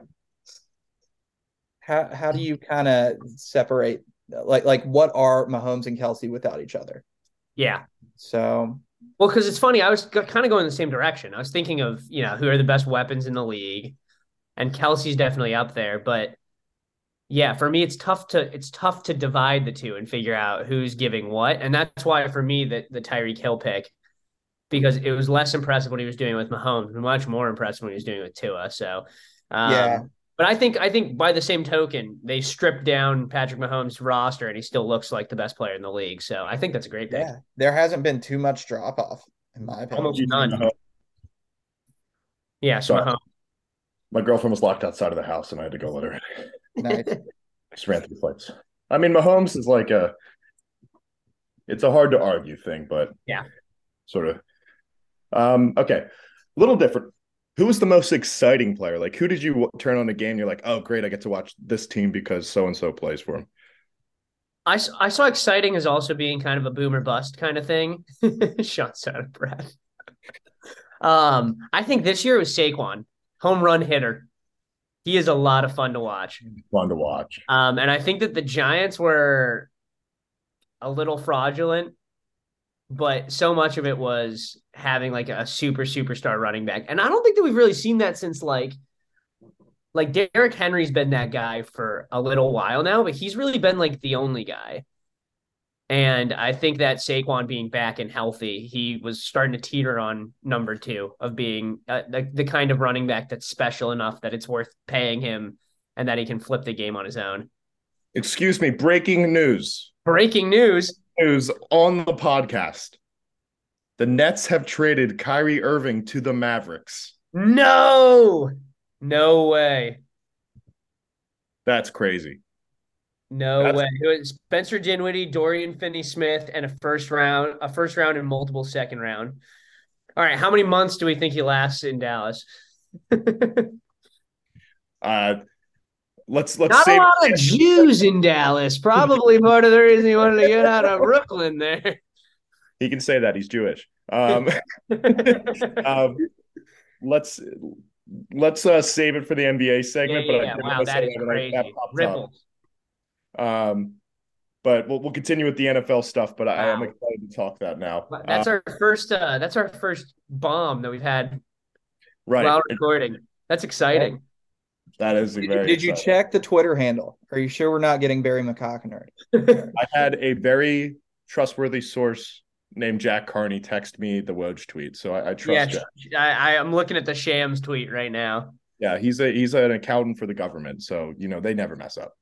how how do you kind of separate like like what are Mahomes and Kelce without each other? Yeah. So Well, because it's funny, I was kind of going the same direction. I was thinking of, you know, who are the best weapons in the league, and Kelce's definitely up there. But yeah, for me, it's tough to it's tough to divide the two and figure out who's giving what, and that's why for me the the Tyreek Hill pick because it was less impressive what he was doing with Mahomes, much more impressive when he was doing with Tua. So um, Yeah. But I think I think by the same token, they stripped down Patrick Mahomes' roster, and he still looks like the best player in the league. So I think that's a great pick. yeah, there hasn't been too much drop off in my opinion. Almost none. Yeah, so Mahomes. My girlfriend was locked outside of the house, and I had to go let her. in. Nice. I [laughs] just ran through flights. I mean, Mahomes is like a. It's a hard to argue thing, but Yeah. sort of. Um. Okay, a little different. Who was the most exciting player? Like, who did you w- turn on a game? You're like, oh, great, I get to watch this team because so and so plays for him. I, I saw exciting as also being kind of a boomer bust kind of thing. Shots out of breath. Um, I think this year it was Saquon, home run hitter. He is a lot of fun to watch. Fun to watch. Um, and I think that the Giants were a little fraudulent, but so much of it was having like a super superstar running back. And I don't think that we've really seen that since like like Derrick Henry's been that guy for a little while now, but he's really been like the only guy. And I think that Saquon being back and healthy, he was starting to teeter on number two of being uh, the, the kind of running back that's special enough that it's worth paying him and that he can flip the game on his own. Excuse me. Breaking news. Breaking news. News on the podcast. The Nets have traded Kyrie Irving to the Mavericks. No, no way. That's crazy. No That's- way. It was Spencer Dinwiddie, Dorian Finney Smith, and a first round, a first round and multiple second round. All right, how many months do we think he lasts in Dallas? [laughs] Uh, let's let's Not a lot of Jews in Dallas. Probably part of the reason he wanted to get out of Brooklyn there. He can say that he's Jewish. Um, [laughs] um, let's let's uh, save it for the NBA yeah, segment. but I yeah. did Wow, that is I- crazy. that. Um, but we'll we'll continue with the NFL stuff. But I am excited to talk that now. That's Uh, our first. Uh, that's our first bomb that we've had right. while recording. That's exciting. That is Did, very. did you exciting. check the Twitter handle? Are you sure we're not getting Barry McCocknerd? [laughs] I had a very trustworthy source named Jack Carney text me the Woj tweet, so I, I trust yeah, I, I, I'm looking at the Shams tweet right now. Yeah, he's a he's an accountant for the government, so you know they never mess up.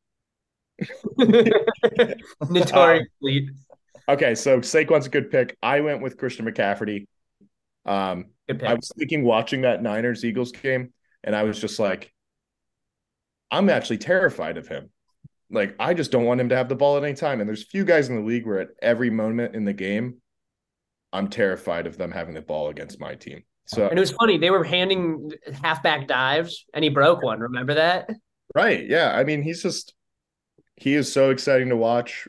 [laughs] Notorious fleet. Okay, so Saquon's a good pick. I went with Christian McCaffrey. Um. I was thinking watching that Niners Eagles game, and I was just like, I'm actually terrified of him. Like, I just don't want him to have the ball at any time. And there's few guys in the league where at every moment in the game, I'm terrified of them having the ball against my team. So and it was funny. They were handing halfback dives, and he broke one. Remember that? right, yeah. I mean, he's just he is so exciting to watch,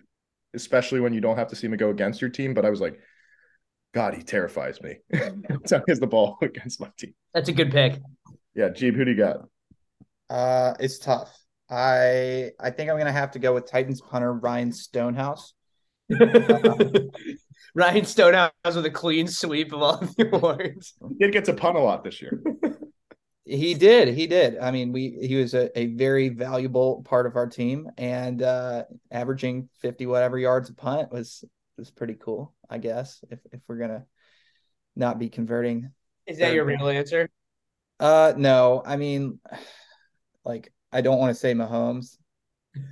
especially when you don't have to see him go against your team. But I was like, God, he terrifies me. [laughs] Every time he has the ball [laughs] against my team. That's a good pick. Yeah, Jeeb, who do you got? Uh, it's tough. I I think I'm gonna have to go with Titans punter Ryan Stonehouse. [laughs] Ryan Stonehouse with a clean sweep of all the awards. He did get to punt a lot this year. He did, he did. I mean, we he was a, a very valuable part of our team, and uh, averaging fifty whatever yards a punt was was pretty cool. I guess if if we're gonna not be converting. Is that your real answer? Uh, no, I mean, [sighs] like I don't want to say Mahomes.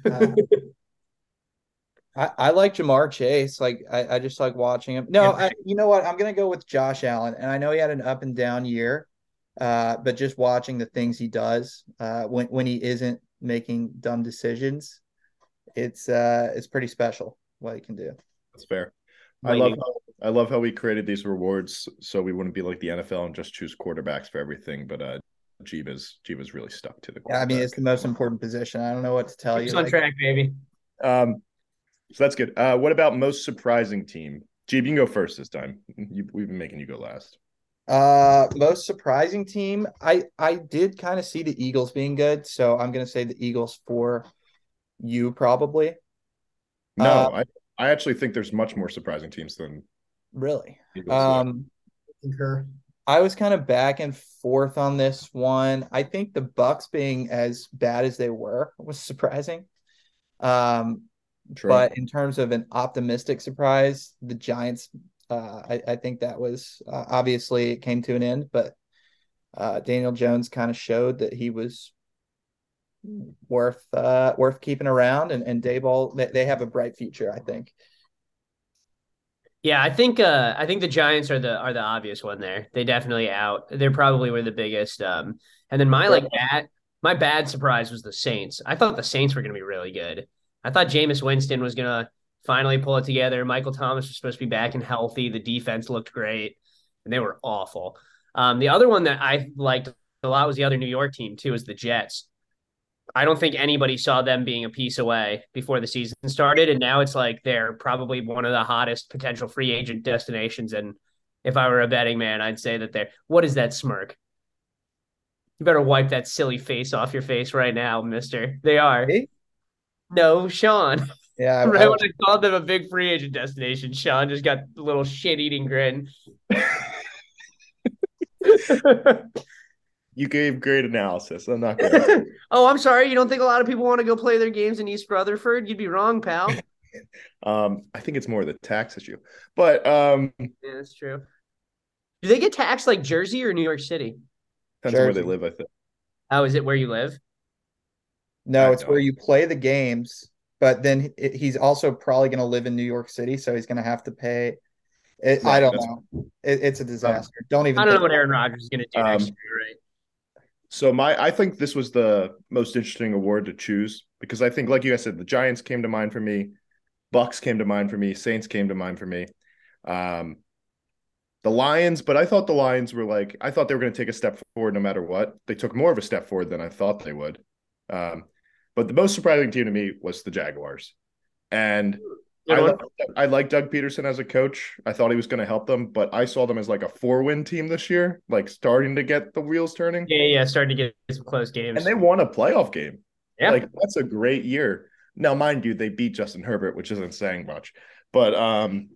Uh, [laughs] I, I like Ja'Marr Chase. Like I, I just like watching him. No, I, you know what? I'm gonna go with Josh Allen, and I know he had an up and down year, uh, but just watching the things he does uh, when when he isn't making dumb decisions, it's uh it's pretty special what he can do. That's fair. I love how I love how we created these rewards so we wouldn't be like the NFL and just choose quarterbacks for everything. But uh Jeeva's Jeeva's really stuck to the Yeah, I mean, it's the most important position. I don't know what to tell Keeps you. on like- track, baby. Um, so that's good. Uh, what about most surprising team? Jeep, you can go first this time. You, we've been making you go last. Uh, most surprising team. I I did kind of see the Eagles being good, so I'm gonna say the Eagles for you probably. No, Uh, I, I actually think there's much more surprising teams than Really. Eagles. Um. I was kind of back and forth on this one. I think the Bucks being as bad as they were was surprising. Um, True. but in terms of an optimistic surprise, the Giants, uh, I, I think that was uh, obviously it came to an end, but uh, Daniel Jones kind of showed that he was worth uh, worth keeping around, and and Daboll they, they have a bright future, I think. Yeah, I think uh I think the Giants are the are the obvious one there. They definitely out. They're probably were the biggest. Um and then my like bad my bad surprise was the Saints. I thought the Saints were gonna be really good. I thought Jameis Winston was gonna finally pull it together. Michael Thomas was supposed to be back and healthy. The defense looked great, and they were awful. Um, the other one that I liked a lot was the other New York team too, is the Jets. I don't think anybody saw them being a piece away before the season started, and now it's like they're probably one of the hottest potential free agent destinations. And if I were a betting man, I'd say that they're. What is that smirk? You better wipe that silly face off your face right now, Mister. They are. No, Sean. Yeah, I- [laughs] right I when I called them a big free agent destination, Sean just got a little shit eating grin. [laughs] you gave great analysis. I'm not gonna [laughs] oh, I'm sorry. You don't think a lot of people want to go play their games in East Rutherford? You'd be wrong, pal. um I think it's more the tax issue. But um Yeah, that's true. Do they get taxed like Jersey or New York City? depends on where they live, I think. Oh, is it where you live? No, I it's where don't. you play the games, but then he's also probably going to live in New York City, so he's going to have to pay. It, I don't know. It, it's a disaster. don't even. I don't know what Aaron it. Rodgers is going to do next Um, year, right? So my I think this was the most interesting award to choose because I think like you guys said the Giants came to mind for me, Bucks came to mind for me, Saints came to mind for me. Um the Lions, but I thought the Lions were like I thought they were going to take a step forward no matter what. They took more of a step forward than I thought they would. Um but the most surprising team to me was the Jaguars. And I, one. I like Doug Pederson as a coach. I thought he was going to help them, but I saw them as like a four-win team this year, like starting to get the wheels turning. Yeah, yeah, starting to get some close games. And they won a playoff game. yeah, Like that's a great year. Now, mind you, they beat Justin Herbert, which isn't saying much. But um,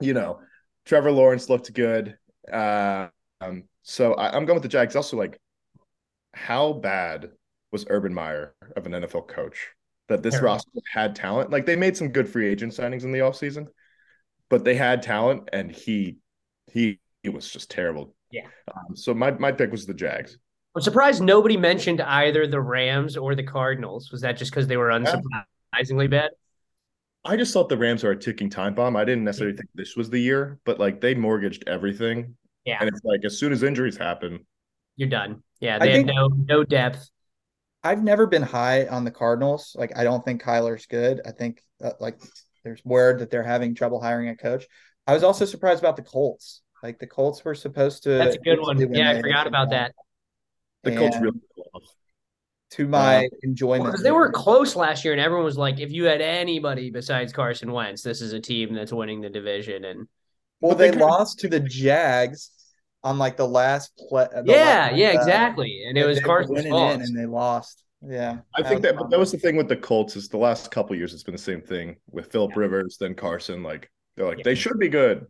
you know, Trevor Lawrence looked good. Uh, um, so I, I'm going with the Jags. Also, like, how bad was Urban Meyer of an NFL coach? That this Terrible. roster had talent. Like they made some good free agent signings in the offseason, but they had talent, and he he was just terrible. Yeah. Um, so my my pick was the Jags. I'm surprised nobody mentioned either the Rams or the Cardinals. Was that just because they were unsurprisingly bad? I just thought the Rams are a ticking time bomb. I didn't necessarily think this was the year, but like they mortgaged everything. Yeah. And it's like as soon as injuries happen, You're done. Yeah, I they think- had no no depth. I've never been high on the Cardinals. Like, I don't think Kyler's good. I think uh, like there's word that they're having trouble hiring a coach. I was also surprised about the Colts. Like the Colts were supposed to. That's a good one. Yeah, I forgot about that. the Colts really fell. To my enjoyment, Because they were close last year, and everyone was like, if you had anybody besides Carson Wentz, this is a team that's winning the division. And Well, they they lost to the Jags on like the last play. the yeah, last, yeah, uh, exactly. And it was they were Carson's fault. in and they lost. Yeah, I think that was but that was the thing with the Colts is the last couple years it's been the same thing with Philip Rivers, then Carson. Like they're like Yeah. they should be good,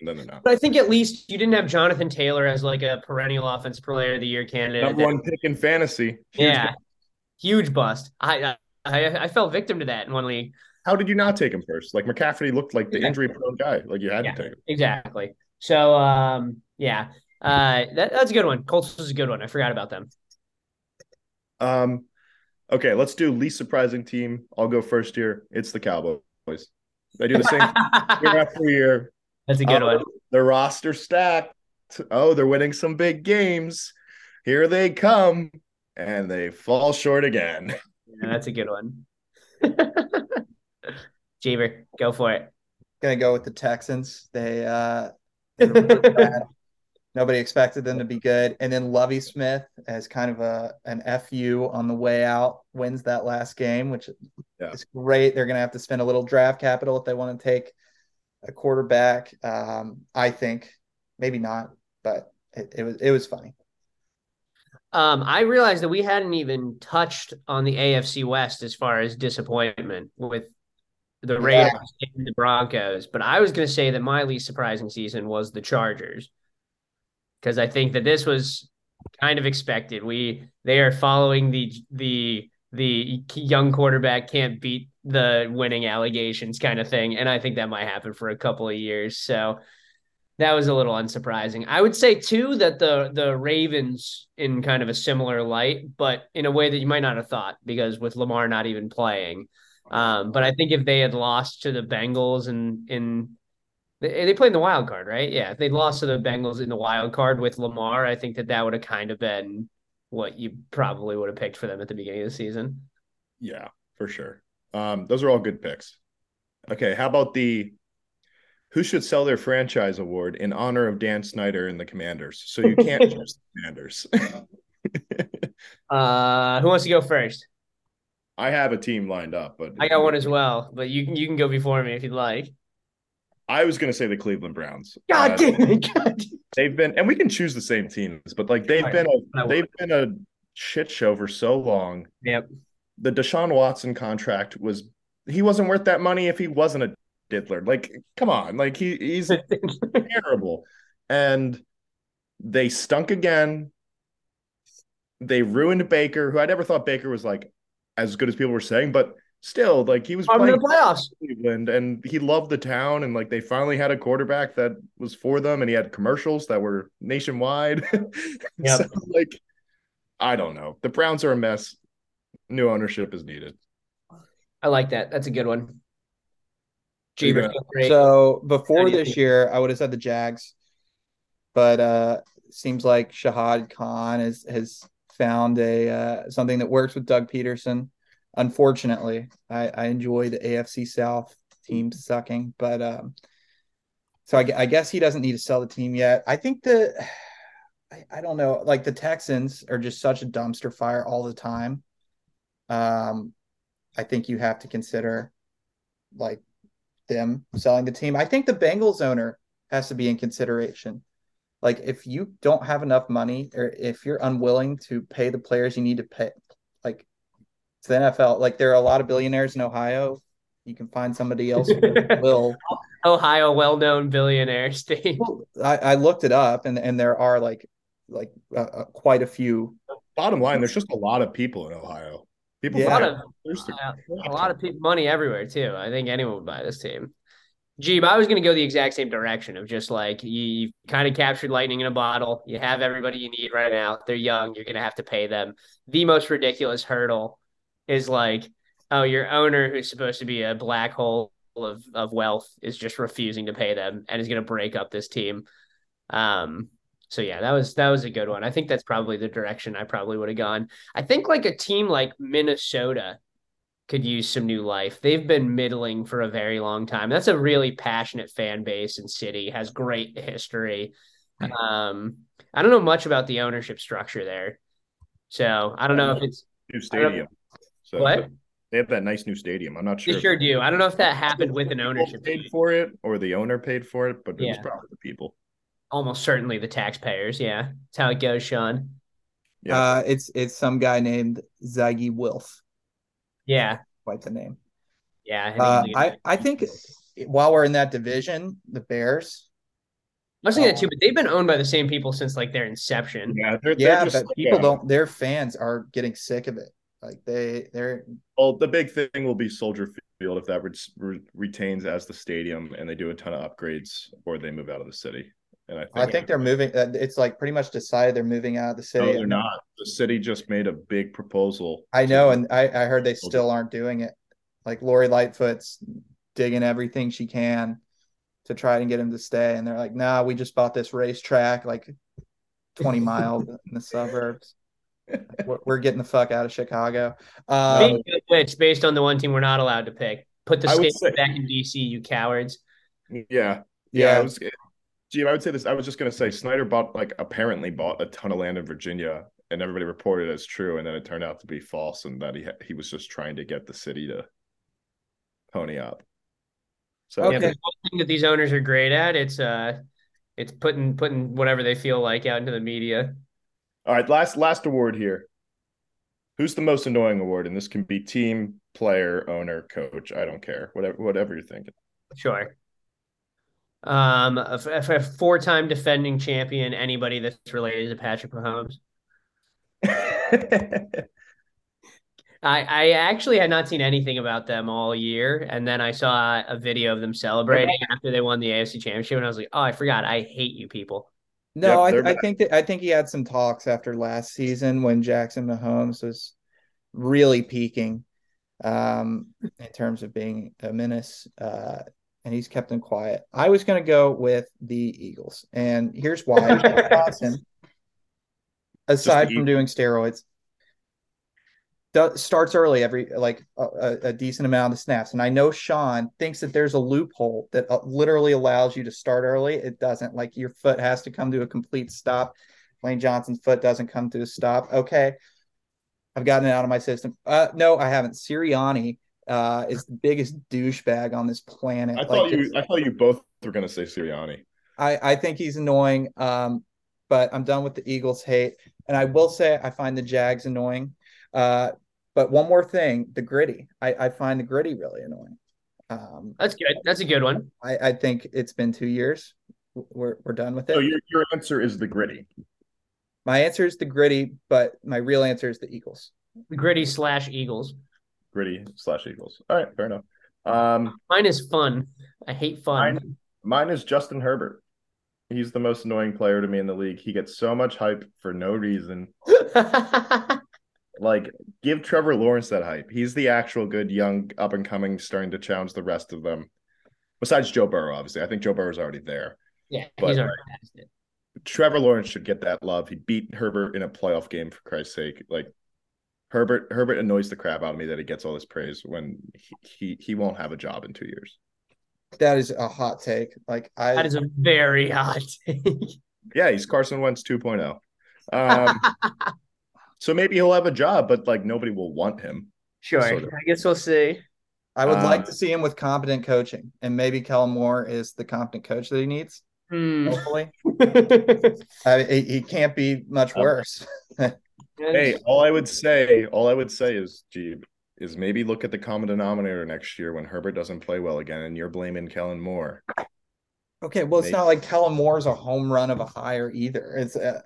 and then they're not. But I think at least you didn't have Jonathan Taylor as like a perennial offense player of the year candidate. Number one pick in fantasy. Huge yeah, huge bust. I, I I fell victim to that in one league. How did you not take him first? Like McCaffrey looked like the Yeah. injury prone guy. Like you had Yeah. to take him. Exactly. So um yeah, uh that, that's a good one. Colts was a good one. I forgot about them. Um, okay, let's do least surprising team. I'll go first here. It's the Cowboys. They do the same [laughs] year after year. that's a good Oh, one. The roster stacked. Oh, they're winning some big games. Here they come, and they fall short again. [laughs] Yeah, that's a good one. [laughs] Jeever, go for it. gonna go with the Texans. They uh, they were really bad. Nobody expected them to be good, and then Lovie Smith as kind of a an fu on the way out wins that last game, which Yeah. is great. They're gonna have to spend a little draft capital if they want to take a quarterback. Um, I think maybe not, but it, it was it was funny. Um, I realized that we hadn't even touched on the AFC West as far as disappointment with the Yeah. Raiders and the Broncos, but I was going to say that my least surprising season was the Chargers because I think that this was kind of expected. We they are following the the the young quarterback can't beat the winning allegations kind of thing, and I think that might happen for a couple of years. So that was a little unsurprising. I would say too that the the Ravens in kind of a similar light, but in a way that you might not have thought because with Lamar not even playing. Um, but I think if they had lost to the Bengals and in they, they played in the wild card, right? Yeah, if they'd lost to the Bengals in the wild card with Lamar, I think that that would have kind of been what you probably would have picked for them at the beginning of the season. Yeah, for sure. Um, those are all good picks. Okay, how about the who should sell their franchise award in honor of Dan Snyder and the Commanders? So you can't [laughs] choose the Commanders. [laughs] Uh, who wants to go first? I have a team lined up, but I got one as well, but you can you can go before me if you'd like. I was going to say the Cleveland Browns. God Uh, damn it! God they've been, and we can choose the same teams, but like they've been a they've been a shit show for so long. Yep. The Deshaun Watson contract was he wasn't worth that money if he wasn't a diddler. Like, come on, like he he's [laughs] terrible. And they stunk again. They ruined Baker, who I never thought Baker was like as good as people were saying, but still, like he was I'm in the playoffs. Cleveland and he loved the town and like they finally had a quarterback that was for them and he had commercials that were nationwide. [laughs] Yep. so, like I don't know. The Browns are a mess. New ownership is needed. I like that. That's a good one. You Jeebers, got- great. So before this think- year, I would have said the Jags, but uh, seems like Shad Khan has has found a uh, something that works with Doug Pederson. Unfortunately, I, I enjoy the AFC South team sucking, but um, so I, I guess he doesn't need to sell the team yet. I think the [sighs] I, I don't know, like the Texans are just such a dumpster fire all the time. Um, I think you have to consider like them selling the team. I think the Bengals owner has to be in consideration. Like if you don't have enough money or if you're unwilling to pay the players you need to pay, it's the NFL. Like there are a lot of billionaires in Ohio. You can find somebody else who [laughs] will. Ohio, well-known billionaire [laughs] state. I, I looked it up, and and there are like like uh, uh, quite a few. Bottom line, there's just a lot of people in Ohio. People Yeah. A lot of there's uh, a lot of people, money everywhere too. I think anyone would buy this team. Jeeb, I was going to go the exact same direction of just like you, you kind of captured lightning in a bottle. You have everybody you need right now. They're young. You're going to have to pay them. The most ridiculous hurdle is like, oh, your owner, who's supposed to be a black hole of, of wealth, is just refusing to pay them and is going to break up this team. Um, so yeah, that was that was a good one. I think that's probably the direction I probably would have gone. I think like a team like Minnesota could use some new life. They've been middling for a very long time. That's a really passionate fan base and city, has great history. Um, I don't know much about the ownership structure there. So I don't know if it's new stadium. So What? they have that nice new stadium. I'm not sure. they sure do. I don't know if that happened with an people ownership. paid change. for it or the owner paid for it, but it was probably the people. Almost certainly the taxpayers. Yeah. That's how it goes, Sean. Yeah. Uh, it's it's some guy named Zygi Wilf. Yeah. Quite the name. Yeah. I think Uh, he's a good I. I think while we're in that division, the Bears. I was thinking that too, but they've been owned by the same people since like their inception. yeah, they're, they're Yeah, just but like, people uh, don't. Their fans are getting sick of it. Like they they're Well, the big thing will be Soldier Field if that re- re- retains as the stadium and they do a ton of upgrades or they move out of the city. And I think, I think they're moving. uh, It's like pretty much decided they're moving out of the city. no, they're not. The city just made a big proposal. I know, and I, I heard they still aren't doing it. Like Lori Lightfoot's digging everything she can to try and get him to stay, and they're like, "Nah, we just bought this racetrack like twenty miles [laughs] in the suburbs. We're, we're getting the fuck out of Chicago." Um, which, based on the one team we're not allowed to pick, put the state say- back in DC, you cowards. Yeah. Yeah. Yeah. I was Gee, I would say this. I was just gonna say Snyder bought like apparently bought a ton of land in Virginia and everybody reported it as true, and then it turned out to be false and that he ha- he was just trying to get the city to pony up. So Okay. Yeah, if one thing that these owners are great at, it's uh, it's putting putting whatever they feel like out into the media. All right, last last award here. Who's the most annoying award? And this can be team, player, owner, coach. I don't care. Whatever whatever you're thinking. Sure. Um, a, a- a four-time defending champion, anybody that's related to Patrick Mahomes. [laughs] I I actually had not seen anything about them all year, and then I saw a video of them celebrating after they won the AFC Championship, and I was like, oh, I forgot, I hate you people. No, Yep, I, I think that I think he had some talks after last season when Jackson Mahomes was really peaking um, in terms of being a menace, uh, and he's kept him quiet. I was going to go with the Eagles, and here's why. [laughs] Watson, aside from doing steroids, do, starts early every like a, a- decent amount of snaps, and I know Sean thinks that there's a loophole that uh, literally allows you to start early. It doesn't. Like your foot has to come to a complete stop. Lane Johnson's foot doesn't come to a stop. Okay, I've gotten it out of my system. Uh, no, I haven't. Sirianni uh, is the biggest douchebag on this planet. I Like, thought you I thought you both were gonna say Sirianni. I, I think he's annoying. Um, but I'm done with the Eagles hate. And I will say I find the Jags annoying. Uh, but one more thing, the gritty. I, I find the gritty really annoying. Um, That's good. That's a good one. I, I think it's been two years. We're we're done with it. So your your answer is the gritty. my answer is the gritty, but my real answer is the Eagles. The gritty slash Eagles. Gritty slash Eagles. All right, fair enough. Um Mine is fun. I hate fun. Mine, mine is Justin Herbert. He's the most annoying player to me in the league. He gets so much hype for no reason. [laughs] Like, give Trevor Lawrence that hype. He's the actual good young up and coming, starting to challenge the rest of them. Besides Joe Burrow, obviously. I think Joe Burrow's already there. yeah, But- he's already past it. Trevor Lawrence should get that love. He beat Herbert in a playoff game for Christ's sake. Like Herbert, Herbert annoys the crap out of me that he gets all this praise when he he, he won't have a job in two years. That is a hot take. Like I That is a very hot [laughs] take. Yeah, he's Carson Wentz 2.0. Um, [laughs] so maybe he'll have a job, but like nobody will want him. Sure. Sort of. I guess we'll see. I would like um, to see him with competent coaching, and maybe Kellen Moore is the competent coach that he needs. Hmm. Hopefully, [laughs] I, he, he can't be much Um, worse. Hey, all I would say, all I would say is, Jeeb, is maybe look at the common denominator next year when Herbert doesn't play well again, and you're blaming Kellen Moore. Okay, well, it's Maybe. not like Kellen Moore's a home run of a hire either. It's uh,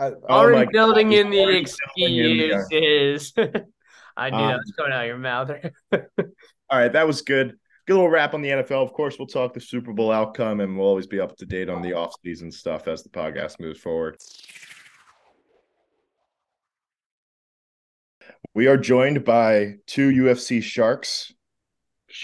I, Oh already God, building he's in the already building in the- excuses. [laughs] I knew Um, that was coming out of your mouth. [laughs] All right, that was good. Good little wrap on the NFL. Of course, we'll talk the Super Bowl outcome, and we'll always be up to date on the off-season stuff as the podcast moves forward. We are joined by two UFC sharks,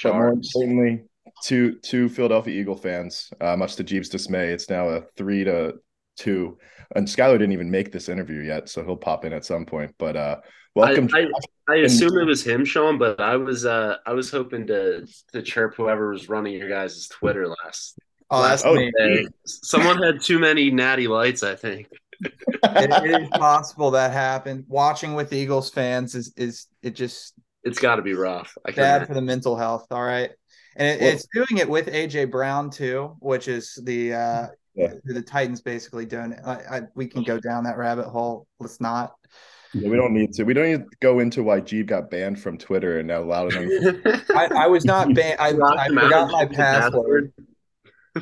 but more importantly, two two Philadelphia Eagle fans. Uh, much to Jeeves' dismay, it's now a three to two. And Skylar didn't even make this interview yet, so he'll pop in at some point. But uh, welcome. I, I, I assume it was him, Sean, but I was uh I was hoping to to chirp whoever was running your guys' Twitter last oh, that's Oh, day. Someone had too many natty lights, I think. It, it is possible that happened. Watching with Eagles fans is is it just It's got to be rough. I bad can for the mental health. All right, and it, Well- it's doing it with AJ Brown too, which is the uh, Yeah. the Titans basically doing it. I, I, we can go down that rabbit hole. Let's not. Yeah, we don't need to. We don't need to go into why Jeeb got banned from Twitter and now allowed him. [laughs] I, I was not banned. I, Locked I forgot my password.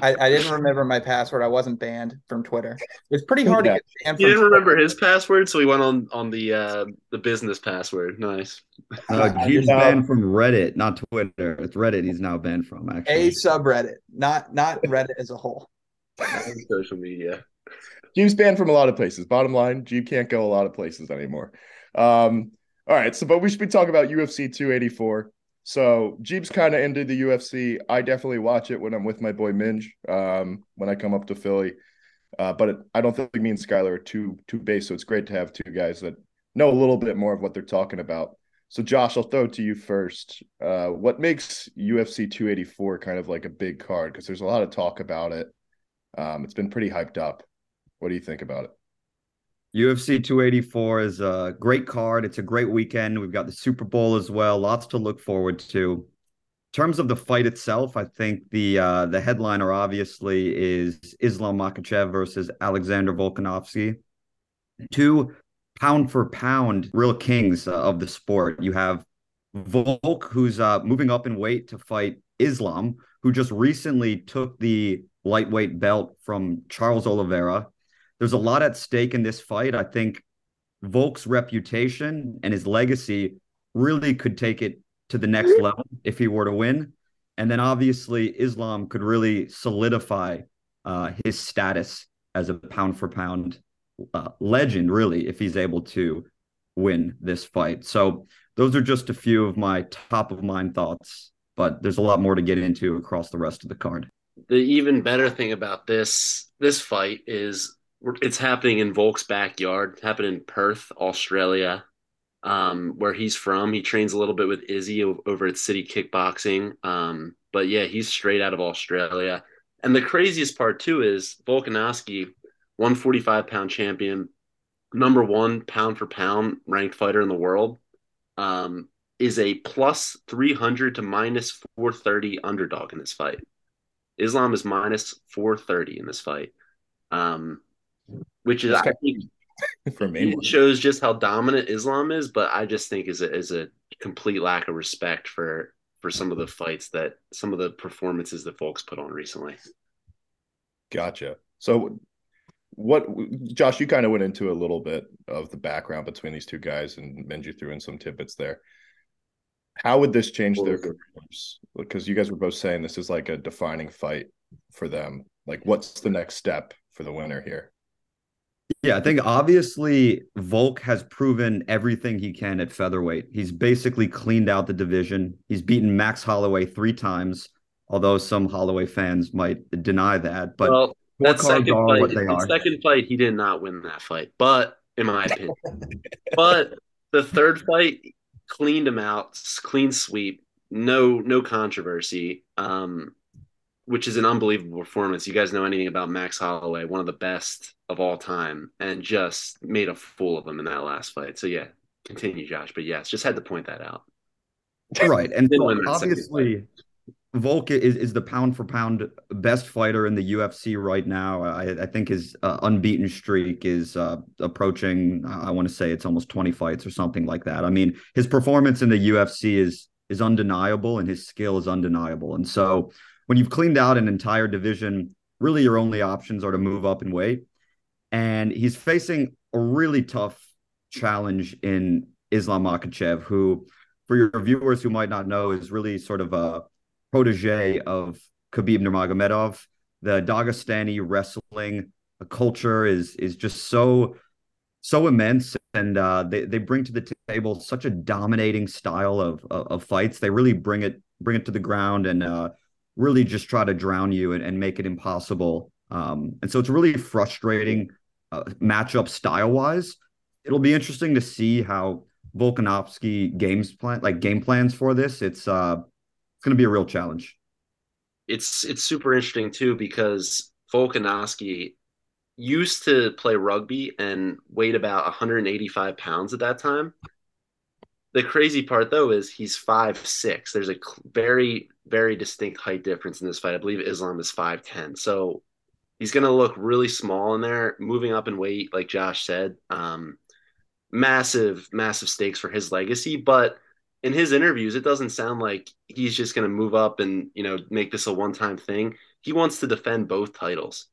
I, I didn't remember my password. I wasn't banned from Twitter. It's pretty hard Yeah. to get banned He didn't Twitter. remember his password, so he went on on the uh the business password. Nice. I- Uh, I Jeeves banned from Reddit, not Twitter. It's Reddit he's now banned from, actually a subreddit, not not Reddit as a whole. Social media. Jeeb's banned from a lot of places. Bottom line, Jeeb can't go a lot of places anymore. Um, all right, so but we should be talking about UFC 284. So Jeeb's kind of into the UFC. I definitely watch it when I'm with my boy Minge. Um, when I come up to Philly. Uh, but it, I don't think me and Skylar are too too base, so it's great to have two guys that know a little bit more of what they're talking about. So Josh, I'll throw it to you first. Uh, what makes UFC 284 kind of like a big card? Because there's a lot of talk about it. Um, it's been pretty hyped up. What do you think about it? UFC 284 is a great card. It's a great weekend. We've got the Super Bowl as well. Lots to look forward to. In terms of the fight itself, I think the uh, the headliner obviously is Islam Makhachev versus Alexander Volkanovski. Two pound for pound real kings uh, of the sport. You have Volk, who's uh, moving up in weight to fight Islam, who just recently took the lightweight belt from Charles Oliveira. There's a lot at stake in this fight. I think Volk's reputation and his legacy really could take it to the next level if he were to win. And then obviously Islam could really solidify uh, his status as a pound for pound uh, legend, really, if he's able to win this fight. So those are just a few of my top of mind thoughts, but there's a lot more to get into across the rest of the card. The even better thing about this this fight is it's happening in Volk's backyard. It's happening in Perth, Australia, um, where he's from. He trains a little bit with Izzy over at City Kickboxing. Um, but yeah, he's straight out of Australia. And the craziest part too is Volkanovski, 145 pound champion, number one pound for pound ranked fighter in the world, um, is a plus 300 to minus 430 underdog in this fight. Islam is minus 430 in this fight. Um, which is I think [laughs] for me it shows just how dominant Islam is, but I just think is a is a complete lack of respect for for some of the fights that some of the performances that Volk's put on recently. Gotcha. So what Josh, you kind of went into a little bit of the background between these two guys and Minji threw in some tidbits there. How would this change their careers? Because you guys were both saying this is like a defining fight for them. Like, what's the next step for the winner here? Yeah, I think obviously Volk has proven everything he can at featherweight. He's basically cleaned out the division. He's beaten Max Holloway three times, although some Holloway fans might deny that. But well, that second fight, that second fight, he did not win that fight. But in my opinion, but the third fight cleaned him out, clean sweep, no no controversy. Um, which is an unbelievable performance. You guys know anything about Max Holloway, one of the best of all time, and just made a fool of him in that last fight. So yeah, continue, Josh. But yes, just had to point that out. Right, and so obviously, Volk is, is the pound for pound best fighter in the UFC right now. I, I think his uh, unbeaten streak is uh, approaching. I want to say it's almost twenty fights or something like that. I mean, his performance in the UFC is is undeniable, and his skill is undeniable. And so, when you've cleaned out an entire division, really your only options are to move up in weight. And he's facing a really tough challenge in Islam Makhachev, who, for your viewers who might not know, is really sort of a protege of Khabib Nurmagomedov. The Dagestani wrestling culture is is just so so immense, and uh, they they bring to the table such a dominating style of, of, of fights. They really bring it bring it to the ground and uh, really just try to drown you and, and make it impossible. Um, and so it's really frustrating uh, matchup style wise. It'll be interesting to see how Volkanovski games plan like game plans for this. It's uh it's going to be a real challenge. It's it's super interesting too because Volkanovski used to play rugby and weighed about 185 pounds at that time. The crazy part though is he's five six. There's a very very distinct height difference in this fight. I believe Islam is 5'10. So he's going to look really small in there, moving up in weight, like Josh said. Um, massive, massive stakes for his legacy. But in his interviews, it doesn't sound like he's just going to move up and, you know, make this a one time thing. He wants to defend both titles,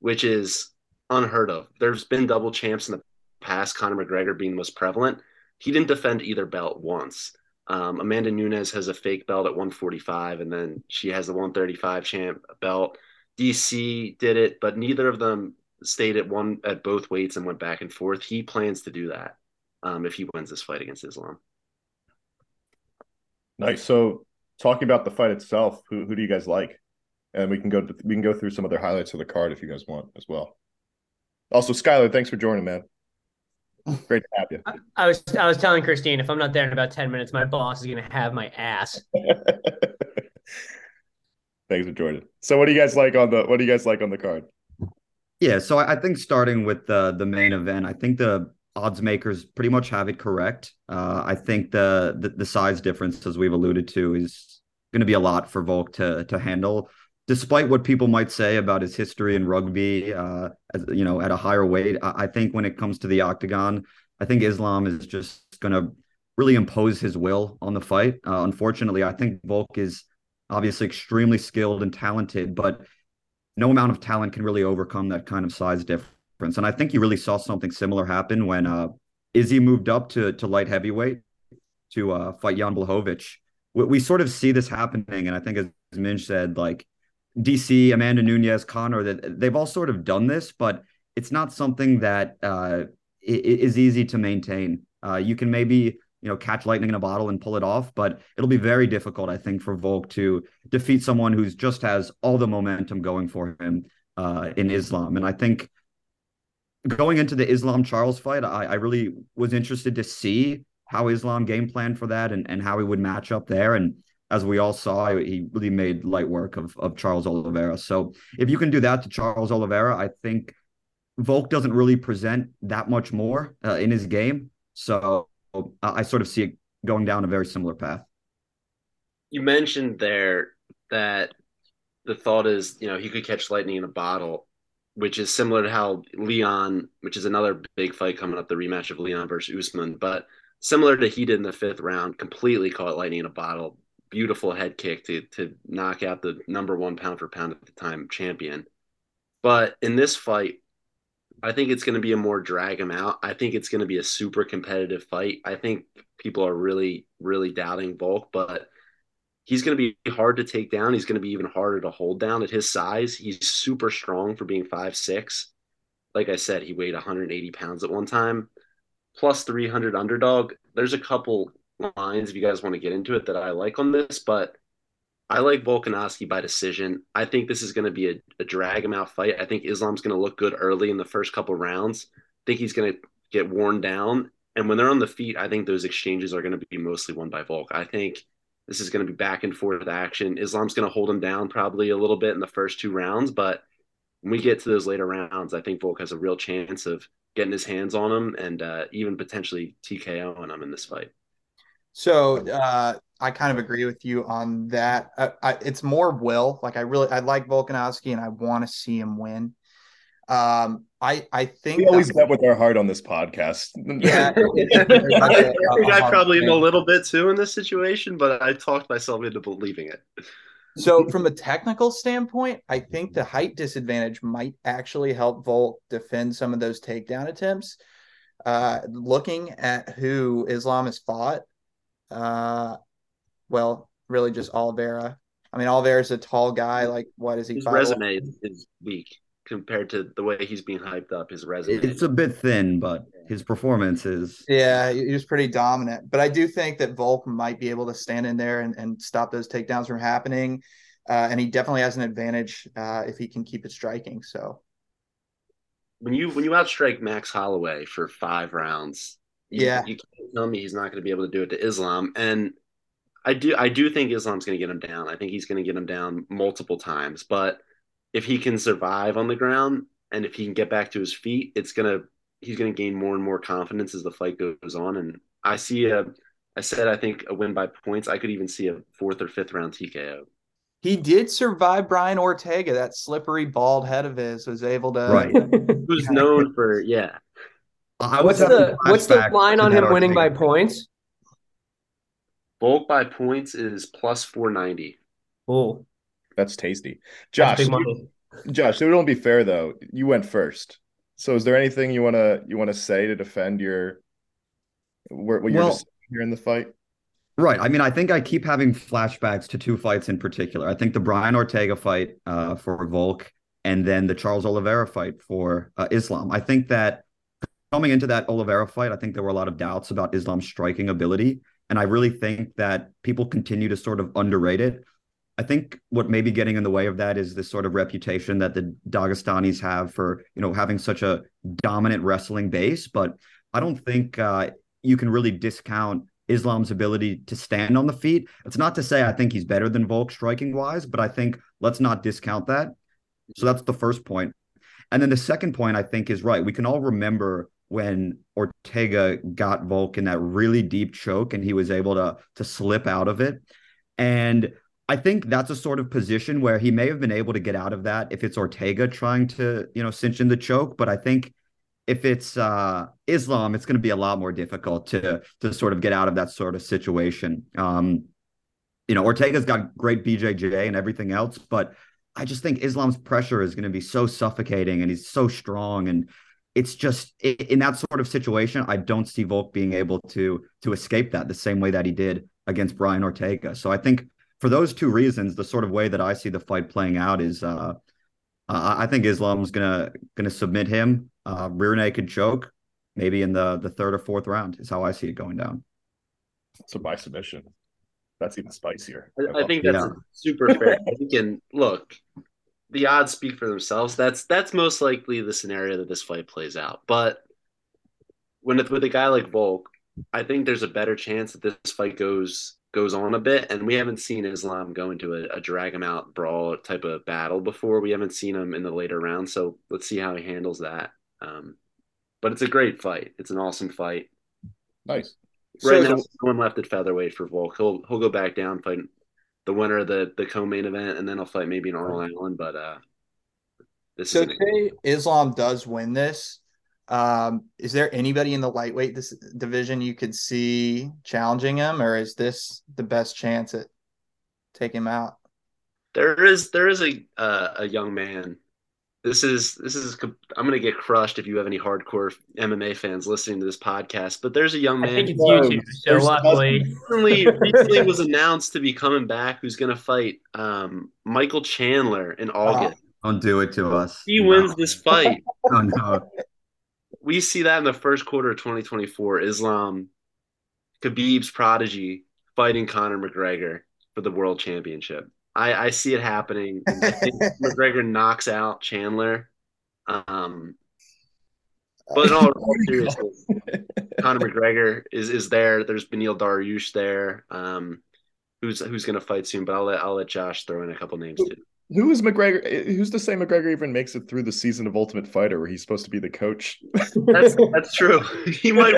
which is unheard of. There's been double champs in the past, Conor McGregor being the most prevalent. He didn't defend either belt once. Um, Amanda Nunes has a fake belt at 145, and then she has the 135 champ belt. DC did it, but neither of them stayed at one at both weights and went back and forth. He plans to do that um, if he wins this fight against Islam. Nice. So, talking about the fight itself, who who do you guys like? And we can go to, we can go through some of their highlights of the card if you guys want as well. Also, Skylar, thanks for joining, man. Great to have you. I, I, was I was telling Christine if I'm not there in about ten minutes, my boss is gonna have my ass. [laughs] Thanks for joining. So, what do you guys like on the what do you guys like on the card? Yeah, so I think starting with the the main event, I think the odds makers pretty much have it correct. Uh, I think the, the, the size difference, as we've alluded to, is going to be a lot for Volk to to handle. Despite what people might say about his history in rugby, uh, as, you know, at a higher weight, I, I think when it comes to the octagon, I think Islam is just going to really impose his will on the fight. Uh, unfortunately, I think Volk is obviously extremely skilled and talented, but no amount of talent can really overcome that kind of size difference. And I think you really saw something similar happen when uh, Izzy moved up to to light heavyweight to uh, fight Jan Blachowicz. We, we, sort of see this happening, and I think as Minj said, like DC, Amanda Nunes, Conor, that they've all sort of done this, but it's not something that uh, is easy to maintain. Uh, you can maybe you know catch lightning in a bottle and pull it off but it'll be very difficult i think for volk to defeat someone who's just has all the momentum going for him uh, in islam and i think going into the islam charles fight I, I really was interested to see how islam game planned for that and, and how he would match up there. And as we all saw he really made light work of, of charles oliveira. So if you can do that to charles oliveira i think volk doesn't really present that much more uh, in his game. So I sort of see it going down a very similar path. You mentioned there that the thought is, you know, he could catch lightning in a bottle, which is similar to how Leon, which is another big fight coming up, the rematch of Leon versus Usman, but similar to he did in the fifth round, completely caught lightning in a bottle. Beautiful head kick to to knock out the number one pound for pound at the time champion. But in this fight, I think it's going to be a more drag him out. I think it's going to be a super competitive fight. I think people are really, really doubting Volk, but he's going to be hard to take down. He's going to be even harder to hold down at his size. He's super strong for being five six. Like I said, he weighed 180 pounds at one time, plus 300 underdog. There's a couple lines if you guys want to get into it that I like on this, but I like Volkanovski by decision. I think this is going to be a, a drag him out fight. I think Islam's going to look good early in the first couple rounds. I think he's going to get worn down. And when they're on the feet, I think those exchanges are going to be mostly won by Volk. I think this is going to be back and forth action. Islam's going to hold him down probably a little bit in the first two rounds, but when we get to those later rounds, I think Volk has a real chance of getting his hands on him and uh, even potentially TKOing him in this fight. So uh, I kind of agree with you on that. I, I, it's more will. Like I really, I like Volkanovski, and I want to see him win. Um, I I think we always bet with our heart on this podcast. Yeah, I think I probably in a little bit too in this situation, but I talked myself into believing it. So, from a technical standpoint, I think the height disadvantage might actually help Volk defend some of those takedown attempts. Uh, looking at who Islam has fought, uh, well, really just Oliveira. I mean, Oliveira is a tall guy. Like, what is he? His resume is weak compared to the way he's being hyped up. His resume. It's a bit thin, but his performance is. Yeah, he was pretty dominant. But I do think that Volk might be able to stand in there and, and stop those takedowns from happening. Uh, and he definitely has an advantage uh, if he can keep it striking. So. When you when you outstrike Max Holloway for five rounds, you, yeah, you can't tell me he's not going to be able to do it to Islam. And I do I do think Islam's going to get him down. I think he's going to get him down multiple times. But if he can survive on the ground and if he can get back to his feet, it's gonna he's going to gain more and more confidence as the fight goes on. And I see a I said I think a win by points. I could even see a fourth or fifth round TKO. He did survive Brian Ortega. That slippery bald head of his was able to. Right. [laughs] Who's known for yeah. what's the what's the line on him winning by points? Volk by points is plus 490. Oh, that's tasty. Josh, that's you, Josh, it won't be fair though. You went first. So is there anything you want to you want to say to defend your what, what you're well, here in the fight? Right. I mean, I think I keep having flashbacks to two fights in particular. I think the Brian Ortega fight uh, for Volk and then the Charles Oliveira fight for uh, Islam. I think that coming into that Oliveira fight, I think there were a lot of doubts about Islam's striking ability. And I really think that people continue to sort of underrate it. I think what may be getting in the way of that is this sort of reputation that the Dagestanis have for, you know, having such a dominant wrestling base. But I don't think uh, you can really discount Islam's ability to stand on the feet. It's not to say I think he's better than Volk striking wise, but I think let's not discount that. So that's the first point. And then the second point I think is right. We can all remember when Ortega got Volk in that really deep choke and he was able to to slip out of it. And I think that's a sort of position where he may have been able to get out of that if it's Ortega trying to, you know, cinch in the choke. But I think if it's uh, Islam, it's going to be a lot more difficult to to sort of get out of that sort of situation. Um, you know, Ortega's got great BJJ and everything else, but I just think Islam's pressure is going to be so suffocating, and he's so strong, and it's just in that sort of situation, I don't see Volk being able to to escape that the same way that he did against Brian Ortega. So I think for those two reasons, the sort of way that I see the fight playing out is uh, uh, I think Islam's gonna gonna submit him uh, rear naked choke, maybe in the the third or fourth round is how I see it going down. So by submission, that's even spicier. I, I think that's yeah. super fair. I can look. The odds speak for themselves. That's that's most likely the scenario that this fight plays out. But when it's with a guy like Volk, I think there's a better chance that this fight goes goes on a bit, and we haven't seen Islam go into a, a, drag him out brawl type of battle before. We haven't seen him in the later rounds, so let's see how he handles that. Um, but it's a great fight. It's an awesome fight. Nice. Right so, now, one left at featherweight for Volk. He'll he'll go back down, fight the winner of the the co-main event, and then he'll fight maybe an Arnold Allen. But uh, this so say Islam does win this. Um, is there anybody in the lightweight this division you could see challenging him, or is this the best chance at taking him out? There is there is a uh, a young man. This is this is I'm gonna get crushed if you have any hardcore MMA fans listening to this podcast. But there's a young man. I think it's YouTube. So luckily, recently, [laughs] recently was announced to be coming back. Who's gonna fight um, Michael Chandler in August? Don't do it to us. He no. wins this fight. oh no we see that in the first quarter of 2024. Islam, Khabib's prodigy, fighting Conor McGregor for the world championship. I, I see it happening. [laughs] McGregor knocks out Chandler. Um, but in all [laughs] seriousness, Conor McGregor is is there. There's Beneil Dariush there. Um, who's who's going to fight soon? But I'll let I'll let Josh throw in a couple names too. Who is McGregor? Who's to say McGregor even makes it through the season of Ultimate Fighter, where he's supposed to be the coach? that's that's true. [laughs] He might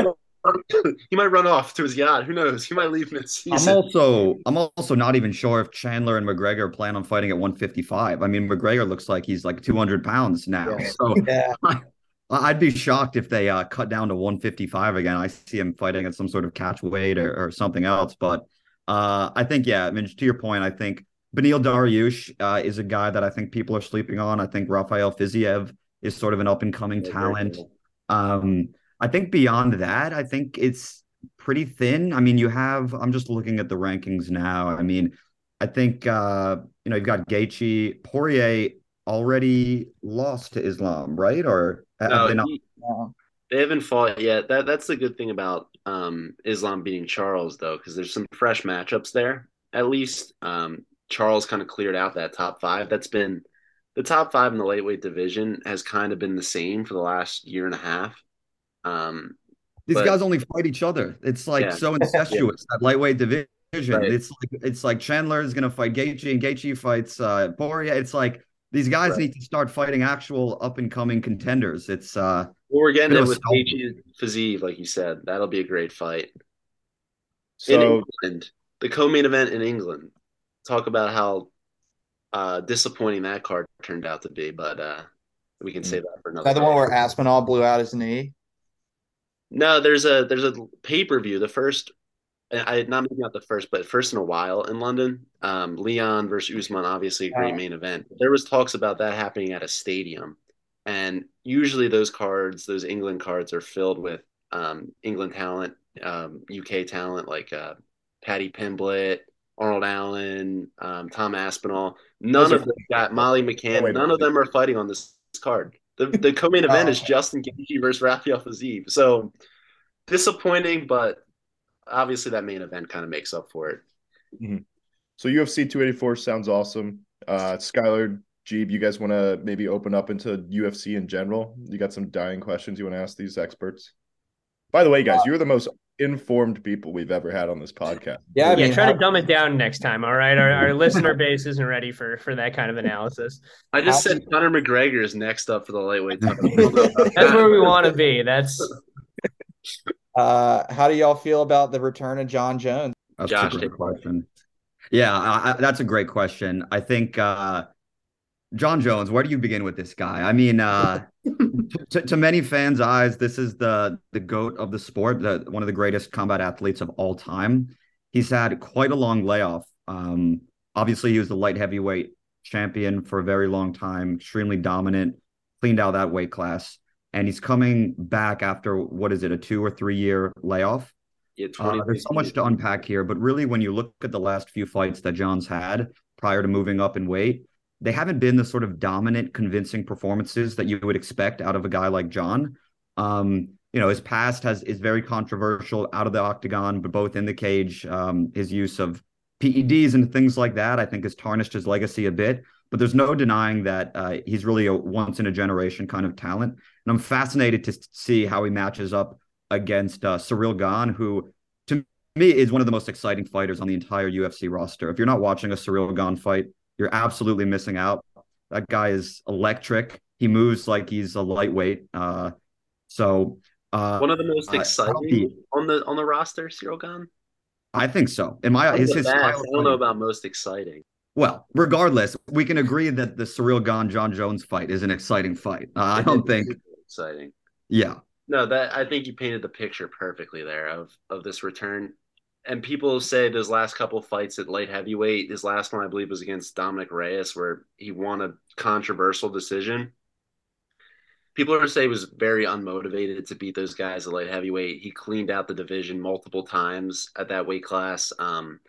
he might run off to his yacht. Who knows? He might leave mid-season. I'm also I'm also not even sure if Chandler and McGregor plan on fighting at 155. I mean, McGregor looks like he's like 200 pounds now. Yeah. So [laughs] yeah. [laughs] I, would be shocked if they uh, cut down to 155 again. I see him fighting at some sort of catch weight or, or something else. But uh, I think, yeah, I mean, to your point, I think Beneil Dariush uh, is a guy that I think people are sleeping on. I think Rafael Fiziev is sort of an up and coming talent. Um, I think beyond that, I think it's pretty thin. I mean, you have, I'm just looking at the rankings now. I mean, I think, uh, you know, you've got Gaethje, Poirier already lost to Islam, right? Or no, they, not- he, they haven't fought yet. That That's the good thing about um, Islam beating Charles, though, because there's some fresh matchups there, at least. Um, Charles kind of cleared out that top five. That's been the top five in the lightweight division has kind of been the same for the last year and a half. Um, These but, guys only fight each other. It's like yeah. so [laughs] incestuous that lightweight division. Right. It's like it's like Chandler is going to fight Gaethje and Gaethje fights uh, Poirier. It's like these guys right. need to start fighting actual up and coming contenders. It's uh, well, we're getting it with Gaethje Fiziev, like you said. That'll be a great fight. So, in England, the co-main event in England talk about how uh, disappointing that card turned out to be, but uh, we can save that for another. Is that the one where Aspinall blew out his knee? No, there's a there's a pay per view. The first, I not maybe not the first, but first in a while in London. Um, Leon versus Usman, obviously a great main event. There was talks about that happening at a stadium, and usually those cards, those England cards, are filled with um, England talent, um, UK talent like uh, Paddy Pimblett, Arnold Allen, um, Tom Aspinall. None of them got Molly McCann. Oh, none of them are fighting on this card. The the [laughs] co-main event is oh. Justin Gaethje versus Rafael Fiziev. So disappointing, but obviously that main event kind of makes up for it. Mm-hmm. So UFC 284 sounds awesome. Uh, Skylar, Jeeb, you guys want to maybe open up into UFC in general? You got some dying questions you want to ask these experts? By the way, guys, you're the most informed people we've ever had on this podcast. Yeah, I mean, yeah. Try to dumb it down next time. All right, our, our listener base isn't ready for for that kind of analysis. I just said Conor McGregor is next up for the lightweight [laughs] That's where we want to be. That's. [laughs] Uh, how do y'all feel about the return of Jon Jones? That's Josh, a good question. Yeah, I, I, that's a great question. I think uh, Jon Jones. Where do you begin with this guy? I mean, uh, to, to, many fans' eyes, this is the the goat of the sport, the one of the greatest combat athletes of all time. He's had quite a long layoff. Um, obviously, he was the light heavyweight champion for a very long time, extremely dominant, cleaned out that weight class, and he's coming back after what is it, a two or three year layoff? Yeah, uh, there's so much to unpack here, but really, when you look at the last few fights that Jon's had prior to moving up in weight, they haven't been the sort of dominant, convincing performances that you would expect out of a guy like Jon. Um, you know, his past has is very controversial out of the octagon, but both in the cage, um, his use of PEDs and things like that, I think, has tarnished his legacy a bit. But there's no denying that uh, he's really a once in a generation kind of talent, and I'm fascinated to see how he matches up against uh, Ciryl Gane, who to me is one of the most exciting fighters on the entire UFC roster. If you're not watching a Ciryl Gane fight, you're absolutely missing out. That guy is electric. He moves like he's a lightweight. Uh, so uh, one of the most exciting on the on the roster, Ciryl Gane. I think so. In my his, his I don't know about most exciting. Well, regardless, we can agree that the Ciryl Gane Jon Jones fight is an exciting fight. Uh, I don't think exciting. Yeah, no, that I think you painted the picture perfectly there of of this return. And people say those last couple fights at light heavyweight, his last one I believe was against Dominic Reyes, where he won a controversial decision. People are to say he was very unmotivated to beat those guys at light heavyweight. He cleaned out the division multiple times at that weight class. Um,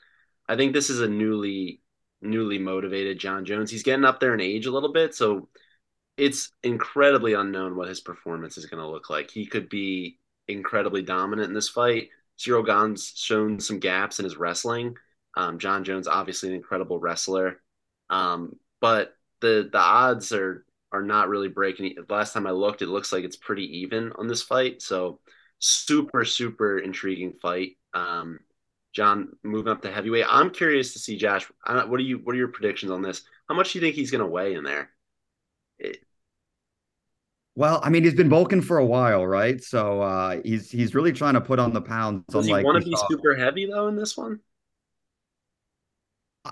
I think this is a newly newly motivated Jon Jones. He's getting up there in age a little bit, so it's incredibly unknown what his performance is going to look like. He could be incredibly dominant in this fight. Ciryl Gane's shown some gaps in his wrestling. Um, Jon Jones, obviously an incredible wrestler, um, but the the odds are are not really breaking. Last time I looked, it looks like it's pretty even on this fight. So super super intriguing fight. Um, Jon moving up to heavyweight. I'm curious to see Josh. What are you? What are your predictions on this? How much do you think he's going to weigh in there? Well, I mean, he's been bulking for a while, right? So uh, he's he's really trying to put on the pounds. Does he want to be super heavy though in this one?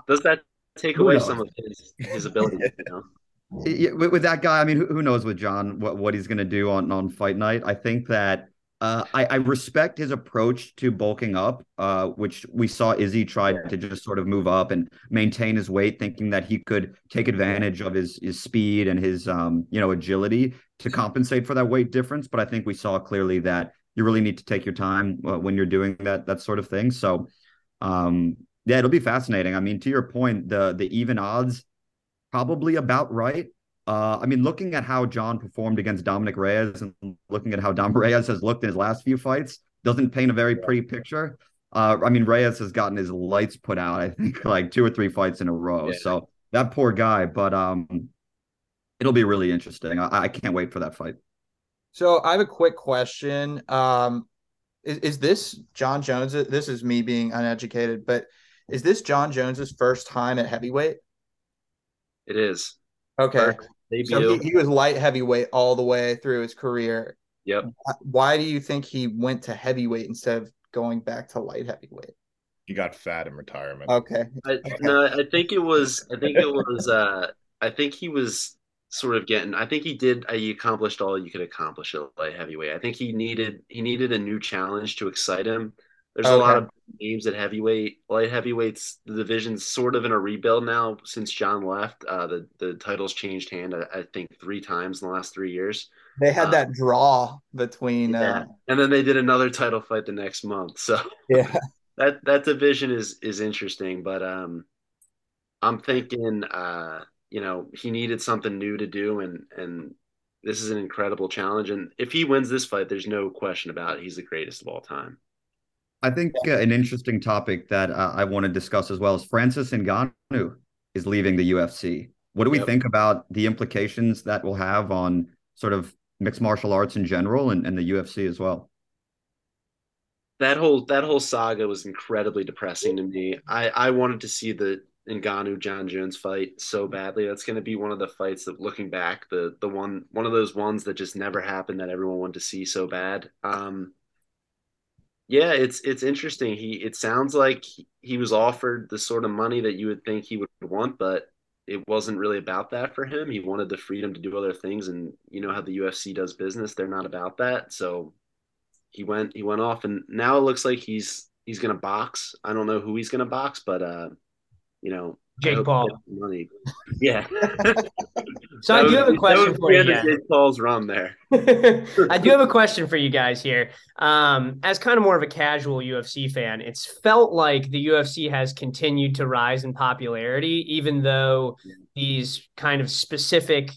Does that take away some of his his ability? You know? [laughs] yeah, with, with, that guy, I mean, who, who knows with Jon what what he's going to do on on fight night? I think that uh, I, I, respect his approach to bulking up, uh, which we saw Izzy tried to just sort of move up and maintain his weight, thinking that he could take advantage of his his speed and his um, you know agility to compensate for that weight difference. But I think we saw clearly that you really need to take your time uh, when you're doing that that sort of thing. So, um, yeah, it'll be fascinating. I mean, to your point, the the even odds probably about right. Uh, I mean, looking at how Jon performed against Dominic Reyes and looking at how Dom [laughs] Reyes has looked in his last few fights doesn't paint a very pretty picture. Uh, I mean, Reyes has gotten his lights put out, I think, [laughs] like two or three fights in a row. Yeah. So that poor guy, but um, it'll be really interesting. I, I can't wait for that fight. So I have a quick question. Um, is, is this Jon Jones? This is me being uneducated, but is this Jon Jones's first time at heavyweight? It is. Okay. So he, he, was light heavyweight all the way through his career. Yep. Why do you think he went to heavyweight instead of going back to light heavyweight? He got fat in retirement. Okay. I, no, I think it was. I think it was. uh I think he was sort of getting. I think he did. Uh, he accomplished all you could accomplish at light heavyweight. I think he needed. He needed a new challenge to excite him. There's okay. a lot of names at heavyweight. Light heavyweights, the division's sort of in a rebuild now since Jon left. Uh, the the titles changed hand, I, I, think, three times in the last three years. They had uh, that draw between, yeah. uh... and then they did another title fight the next month. So yeah, [laughs] that that division is is interesting. But um, I'm thinking, uh, you know, he needed something new to do, and and this is an incredible challenge. And if he wins this fight, there's no question about it. He's the greatest of all time. I think uh, an interesting topic that uh, I want to discuss as well is Francis Ngannou is leaving the UFC. What do we yep. think about the implications that will have on sort of mixed martial arts in general and, and the UFC as well? That whole that whole saga was incredibly depressing to me. I I wanted to see the Ngannou Jon Jones fight so badly. That's going to be one of the fights that, looking back, the the one one of those ones that just never happened that everyone wanted to see so bad. Um, Yeah, it's it's interesting. He it sounds like he, was offered the sort of money that you would think he would want, but it wasn't really about that for him. He wanted the freedom to do other things, and you know how the UFC does business; they're not about that. So he went he went off, and now it looks like he's he's gonna box. I don't know who he's gonna box, but uh, you know, Jake Paul. Money. Yeah. [laughs] so I do have a question for you. Jake Paul's run there. [laughs] [laughs] I do have a question for you guys here. Um, as kind of more of a casual UFC fan, it's felt like the UFC has continued to rise in popularity, even though these kind of specific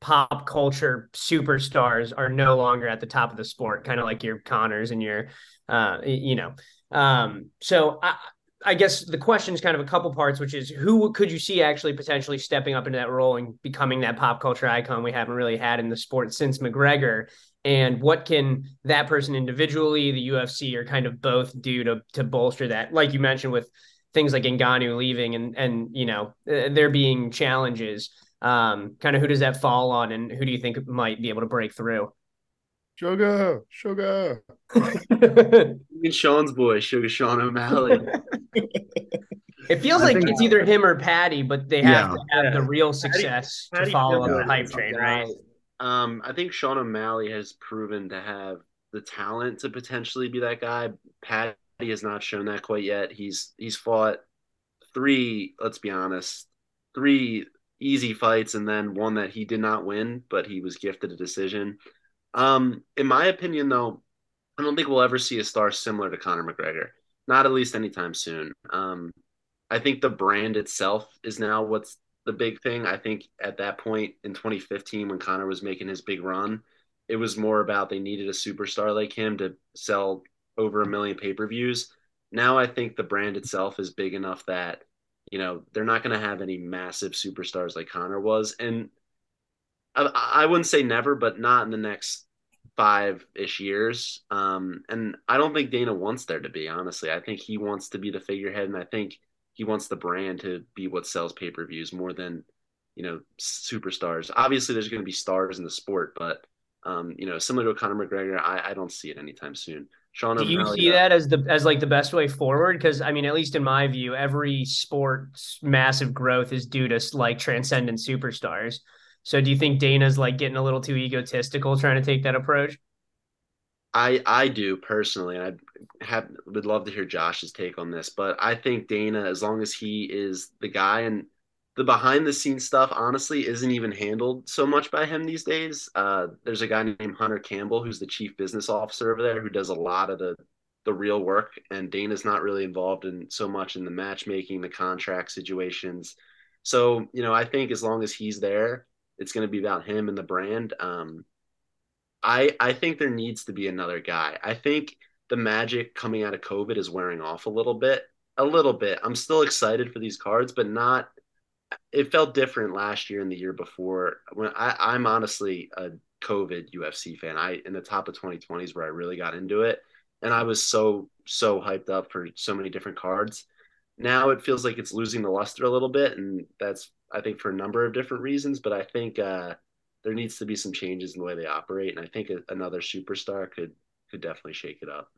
pop culture superstars are no longer at the top of the sport, kind of like your Connors and your, uh, you know. Um, so I, I guess the question is kind of a couple parts, which is who could you see actually potentially stepping up into that role and becoming that pop culture icon we haven't really had in the sport since McGregor? And what can that person individually, the UFC, or kind of both do to to bolster that? Like you mentioned with things like Ngannou leaving and and you know uh, there being challenges. Um, kind of who does that fall on, and who do you think might be able to break through? Sugar, sugar. [laughs] Even Sean's boy, Sugar Sean O'Malley. [laughs] it feels I like it's either him or Paddy, but they have yeah. to have yeah. the real success Paddy, to follow up the hype train, right? Um, I think Sean O'Malley has proven to have the talent to potentially be that guy. Paddy has not shown that quite yet. He's he's fought three, let's be honest, three easy fights and then one that he did not win, but he was gifted a decision. Um, in my opinion, though, I don't think we'll ever see a star similar to Conor McGregor. Not at least anytime soon. Um, I think the brand itself is now what's the big thing. I think at that point in 2015, when Conor was making his big run, it was more about they needed a superstar like him to sell over a million pay per views. Now I think the brand itself is big enough that you know they're not going to have any massive superstars like Conor was, and I, I wouldn't say never, but not in the next five ish years. Um, and I don't think Dana wants there to be, honestly. I think he wants to be the figurehead, and I think he wants the brand to be what sells pay per views more than, you know, superstars. Obviously, there's going to be stars in the sport, but, um, you know, similar to Conor McGregor, I, I don't see it anytime soon. Sean Do you see that as the as like the best way forward? Because I mean, at least in my view, every sport's massive growth is due to like transcendent superstars. So do you think Dana's like getting a little too egotistical trying to take that approach? I I do personally, and I have would love to hear Josh's take on this. But I think Dana, as long as he is the guy, and the behind the scenes stuff, honestly, isn't even handled so much by him these days. Uh, there's a guy named Hunter Campbell who's the chief business officer over there who does a lot of the the real work, and Dana's not really involved in so much in the matchmaking, the contract situations. So you know, I think as long as he's there it's going to be about him and the brand. Um, I I think there needs to be another guy. I think the magic coming out of COVID is wearing off a little bit. A little bit. I'm still excited for these cards, but not. It felt different last year and the year before. When I, I'm honestly a COVID UFC fan. I in the top of 2020s where I really got into it, and I was so so hyped up for so many different cards. Now it feels like it's losing the luster a little bit, and that's I think for a number of different reasons, but I think uh, there needs to be some changes in the way they operate, and I think another superstar could could definitely shake it up.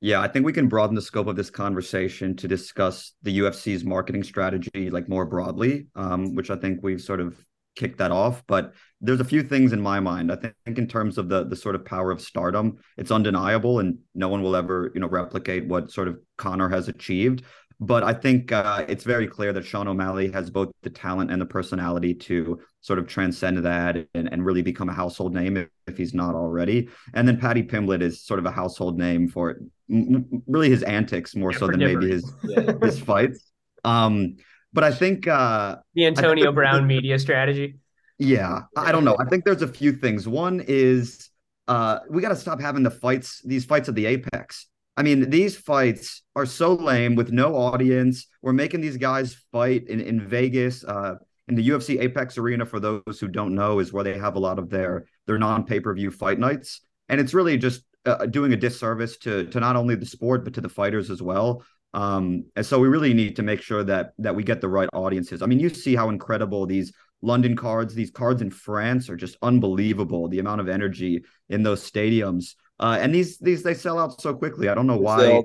Yeah, I think we can broaden the scope of this conversation to discuss the UFC's marketing strategy, like more broadly, um, which I think we've sort of kicked that off. But there's a few things in my mind. I think in terms of the the sort of power of stardom, it's undeniable, and no one will ever you know replicate what sort of Conor has achieved. But I think uh, it's very clear that Sean O'Malley has both the talent and the personality to sort of transcend that and, and really become a household name if, if he's not already. And then Paddy Pimblett is sort of a household name for m- really his antics more yeah, so than maybe his his fights. Um, but I think uh, the Antonio think Brown media strategy. Yeah, I don't know. I think there's a few things. One is uh, we got to stop having the fights, these fights at the apex. I mean, these fights are so lame with no audience. We're making these guys fight in, in Vegas, uh, in the UFC Apex Arena. For those who don't know, is where they have a lot of their their non pay per view fight nights, and it's really just uh, doing a disservice to to not only the sport but to the fighters as well. Um, and so we really need to make sure that that we get the right audiences. I mean, you see how incredible these London cards, these cards in France are just unbelievable. The amount of energy in those stadiums. Uh, and these these they sell out so quickly. I don't know why.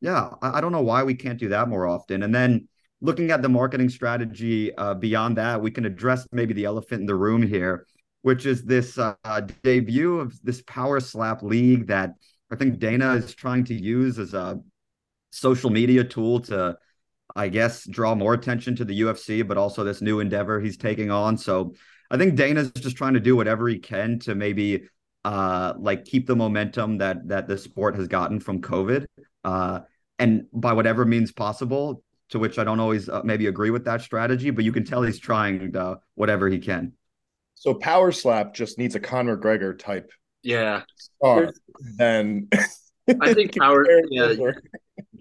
Yeah, I, I don't know why we can't do that more often. And then looking at the marketing strategy uh, beyond that, we can address maybe the elephant in the room here, which is this uh, debut of this power slap league that I think Dana is trying to use as a social media tool to, I guess, draw more attention to the UFC, but also this new endeavor he's taking on. So I think Dana's just trying to do whatever he can to maybe uh like keep the momentum that that the sport has gotten from COVID. Uh and by whatever means possible, to which I don't always uh, maybe agree with that strategy, but you can tell he's trying uh, whatever he can. So Power Slap just needs a Conor Gregor type. Yeah. Star. Then I think [laughs] Power. yeah,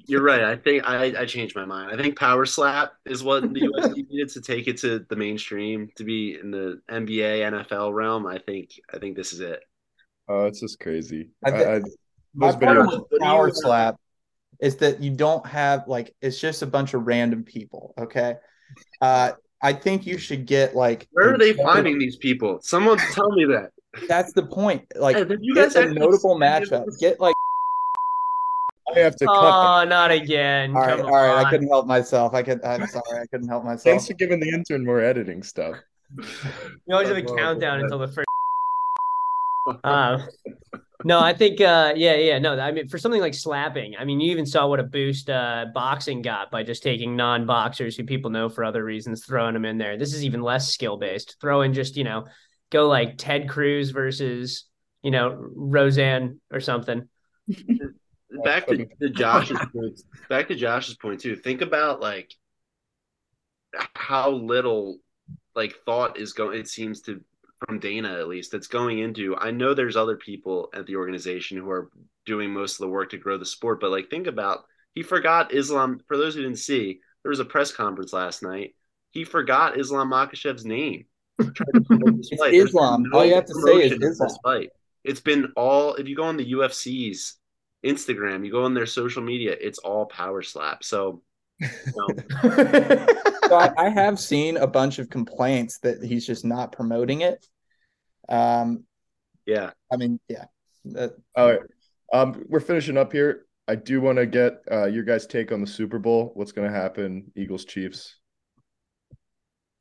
you're right. I think I, I changed my mind. I think Power Slap is what the UFC [laughs] needed to take it to the mainstream to be in the NBA, NFL realm. I think I think this is it. Oh, it's just crazy. I I, I, My problem videos- with power slap is that you don't have like it's just a bunch of random people. Okay, uh, I think you should get like Where are they finding these people? Someone tell me that. That's the point. Like Hey, you guys a notable see matchup. Get like I have to cut. Oh, not again. all right, Come all right. I couldn't help myself. I could. I'm sorry. I couldn't help myself. Thanks for giving the intern more editing stuff. You always have a countdown until the first. Uh, no, I think, uh, yeah, yeah, no. I mean, for something like slapping, I mean, you even saw what a boost uh, boxing got by just taking non-boxers who people know for other reasons, throwing them in there. This is even less skill-based. Throw in just, you know, go like Ted Cruz versus, you know, Roseanne or something. [laughs] back to, to Josh's point, back to Josh's point too. Think about like how little like thought is going. It seems to from Dana at least that's going into. I know there's other people at the organization who are doing most of the work to grow the sport, but like think about he forgot Islam. For those who didn't see, there was a press conference last night. He forgot Islam Makhachev's name. It's Islam. All you have to say is Islam. Fight. It's been all. If you go on the UFC's Instagram, you go on their social media, it's all power slap. So, you know, [laughs] so I, I have seen a bunch of complaints that he's just not promoting it. Um, yeah. I mean, yeah. That, All right. Um, we're finishing up here. I do want to get uh, your guys' take on the Super Bowl. What's going to happen? Eagles, Chiefs.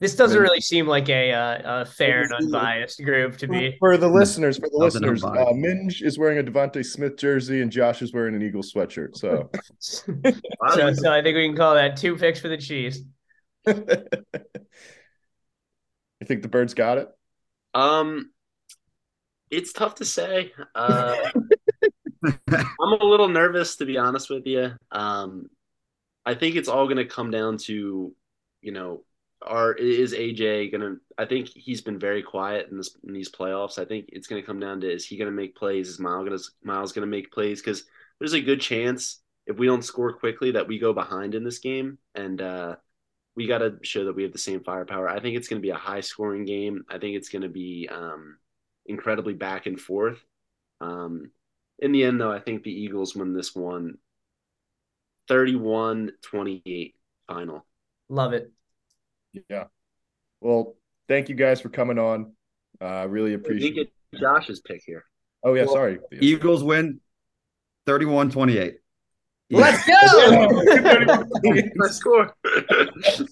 This doesn't really seem like a, uh, a fair and unbiased group to be. For the listeners, for the Nothing listeners, uh. Minge is wearing a DeVonta Smith jersey and Josh is wearing an Eagles sweatshirt. So, [laughs] so, so I think we can call that two picks for the Chiefs. [laughs] you think the Birds got it? um, it's tough to say. [laughs] Uh, I'm a little nervous to be honest with you. Um, I think it's all going to come down to, you know, are is AJ going to? I think he's been very quiet in this in these playoffs. I think it's going to come down to is he going to make plays? Is Miles going to Miles going to make plays? Because there's a good chance if we don't score quickly that we go behind in this game, and uh, we got to show that we have the same firepower. I think it's going to be a high scoring game. I think it's going to be um, incredibly back and forth. Um, in the end, though, I think the Eagles win this one 31 28 final. Love it. Yeah. Well, thank you guys for coming on. Uh, I really appreciate didn't get Josh's pick here. Oh, yeah. Well, Sorry. Eagles win 31 28. Let's go. [laughs] Let's [laughs] score.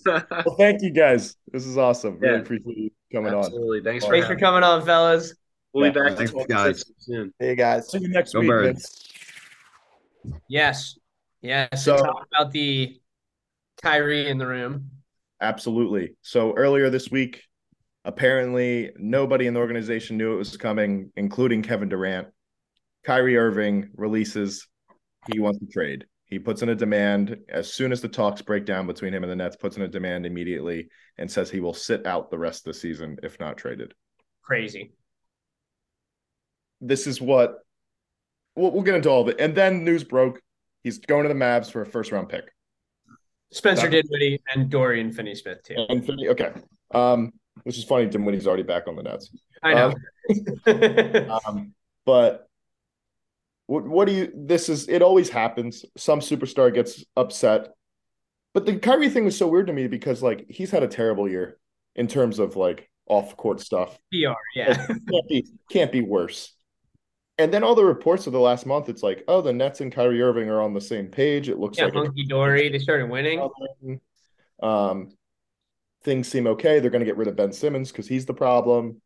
Well, thank you guys. This is awesome. Really Yeah. appreciate you coming on. Absolutely. Thanks for, Thanks for coming on, fellas. We'll be back Thanks, to talk guys. soon. hey guys. See you next Go week. Birds. Yes. Yes. So- So talk about the Kyrie in the room. Absolutely. So earlier this week, apparently nobody in the organization knew it was coming, including Kevin Durant. Kyrie Irving releases he wants to trade. He puts in a demand as soon as the talks break down between him and the Nets, puts in a demand immediately and says he will sit out the rest of the season if not traded. Crazy. This is what we'll, we'll get into all of it. And then news broke. He's going to the Mavs for a first round pick. Spencer That- Dinwiddie and Dorian Finney-Smith too. And Finney- okay. Um, which is funny he's already back on the Nets. I know. [laughs] Um, but what what do you? This is it. Always happens. Some superstar gets upset, but the Kyrie thing was so weird to me because like he's had a terrible year in terms of like off court stuff. PR, yeah. can't be can't be worse. And then all the reports of the last month, it's like, oh, the Nets and Kyrie Irving are on the same page. It looks Yeah, like hunky dory. They started winning. um, things seem okay. They're going to get rid of Ben Simmons because he's the problem.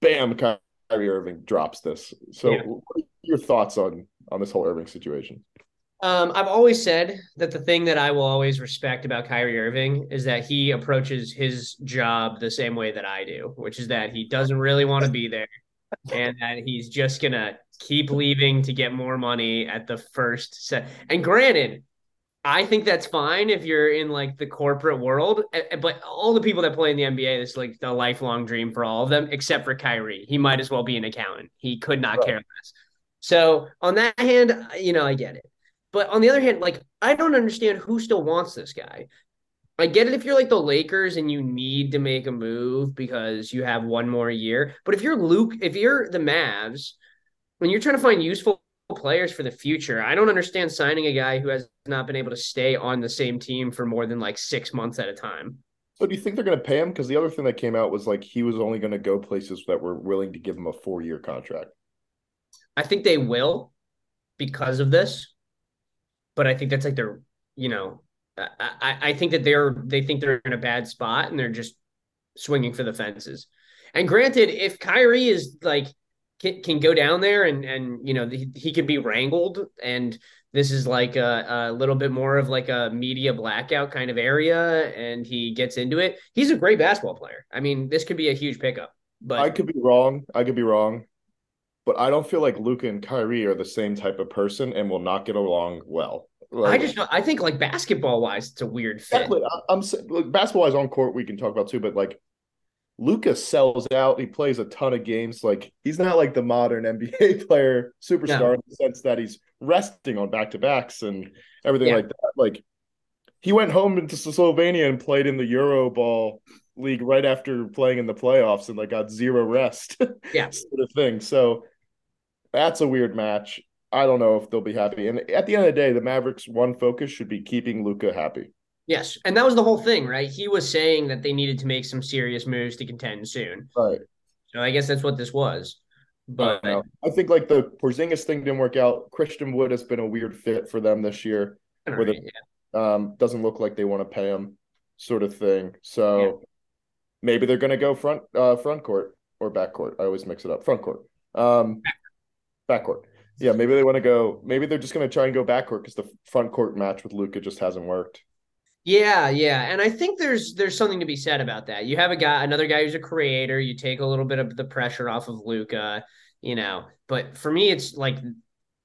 Bam, Kyrie Irving drops this. So, Yeah. what are your thoughts on on this whole Irving situation? Um, I've always said that the thing that I will always respect about Kyrie Irving is that he approaches his job the same way that I do, which is that he doesn't really want to be there and that he's just gonna keep leaving to get more money at the first set. And granted, I think that's fine if you're in like the corporate world, eh, eh, but all the people that play in the NBA, it's like the lifelong dream for all of them, except for Kyrie. He might as well be an accountant. He could not Right. care less. So on that hand, you know, I get it. But on the other hand, like I don't understand who still wants this guy. I get it if you're like the Lakers and you need to make a move because you have one more year. But if you're Luke, if you're the Mavs, when you're trying to find useful players for the future, I don't understand signing a guy who has not been able to stay on the same team for more than like six months at a time. So, do you think they're going to pay him? Because the other thing that came out was like he was only going to go places that were willing to give him a four year contract. I think they will because of this, but I think that's like they're, you know, I, I, think that they're they think they're in a bad spot and they're just swinging for the fences. And granted, if Kyrie is like can, can go down there and and you know he, he could be wrangled and this is like a, a little bit more of like a media blackout kind of area and he gets into it he's a great basketball player i mean this could be a huge pickup but I could be wrong. I could be wrong. But I don't feel like Luka and Kyrie are the same type of person and will not get along well. I Like- just i think like basketball wise it's a weird fit Exactly. I- I'm sa- look, basketball is on court. We can talk about too, but like Lucas sells out. He plays a ton of games. Like he's not like the modern [laughs] NBA player superstar No. in the sense that he's resting on back to backs and everything Yeah. like that. Like he went home into Slovenia and played in the Euro Ball league right after playing in the playoffs and like got zero rest. [laughs] Yeah. sort of thing. So that's a weird match. I don't know if they'll be happy. And at the end of the day, the Mavericks' one focus should be keeping Luka happy. Yes, and that was the whole thing, right? He was saying that they needed to make some serious moves to contend soon. Right. So I guess that's what this was. But I. I think like the Porzingis thing didn't work out. Christian Wood has been a weird fit for them this year. right, it, yeah. um, doesn't look like they want to pay him, sort of thing. So maybe they're going to go front uh, front court or back court. I always mix it up. Front court, um, back court. Yeah, maybe they want to go. Maybe they're just going to try and go back court because the front court match with Luka just hasn't worked. Yeah, yeah, and I think there's there's something to be said about that. You have a guy, another guy who's a creator. You take a little bit of the pressure off of Luka, you know. But for me, it's like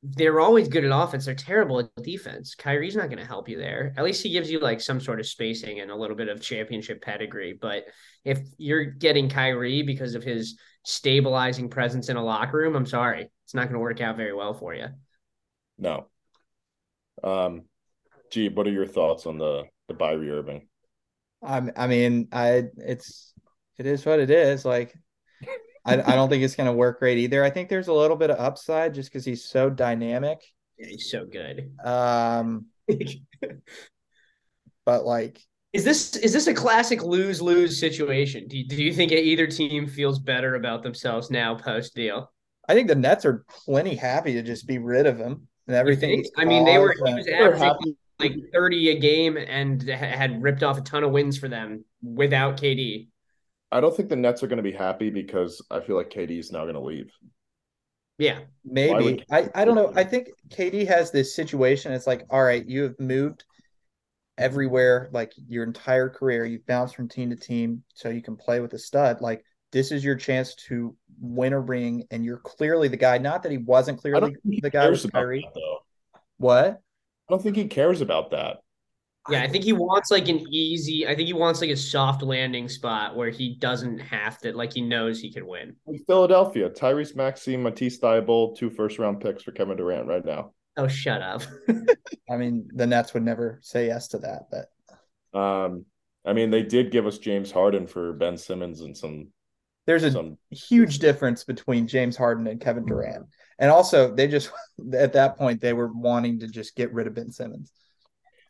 they're always good at offense. They're terrible at defense. Kyrie's not going to help you there. At least he gives you like some sort of spacing and a little bit of championship pedigree. But if you're getting Kyrie because of his stabilizing presence in a locker room, I'm sorry, it's not going to work out very well for you. No. Um, gee, what are your thoughts on the the Kyrie Irving? I'm, I mean, I it's it is what it is. Like, I I don't think it's gonna work great either. I think there's a little bit of upside just because he's so dynamic. Yeah, he's so good. Um, [laughs] but like, Is this is this a classic lose lose situation? Do you, do you think either team feels better about themselves now post deal? I think the Nets are plenty happy to just be rid of him and everything. I mean, they were uh, he was They're averaging happy. like thirty a game and had ripped off a ton of wins for them without KD. I don't think the Nets are going to be happy because I feel like KD is now going to leave. Yeah, Maybe would- I, I don't know. I think KD has this situation. It's like, all right, you have moved everywhere, like your entire career. You've bounced from team to team, so you can play with a stud. Like this is your chance to win a ring, and you're clearly the guy. Not that he wasn't clearly he the guy cares with Kyrie. that, though. What? I don't think he cares about that. yeah. I think he wants like an easy. I think he wants like a soft landing spot where he doesn't have to. Like he knows he can win. Like Philadelphia, Tyrese Maxey, Matisse Thybulle, two first round picks for Kevin Durant right now. Oh, shut up. [laughs] I mean, the Nets would never say yes to that, but Um, I mean, they did give us James Harden for Ben Simmons and some there's a some. huge difference between James Harden and Kevin Durant. And also, they just [laughs] at that point they were wanting to just get rid of Ben Simmons.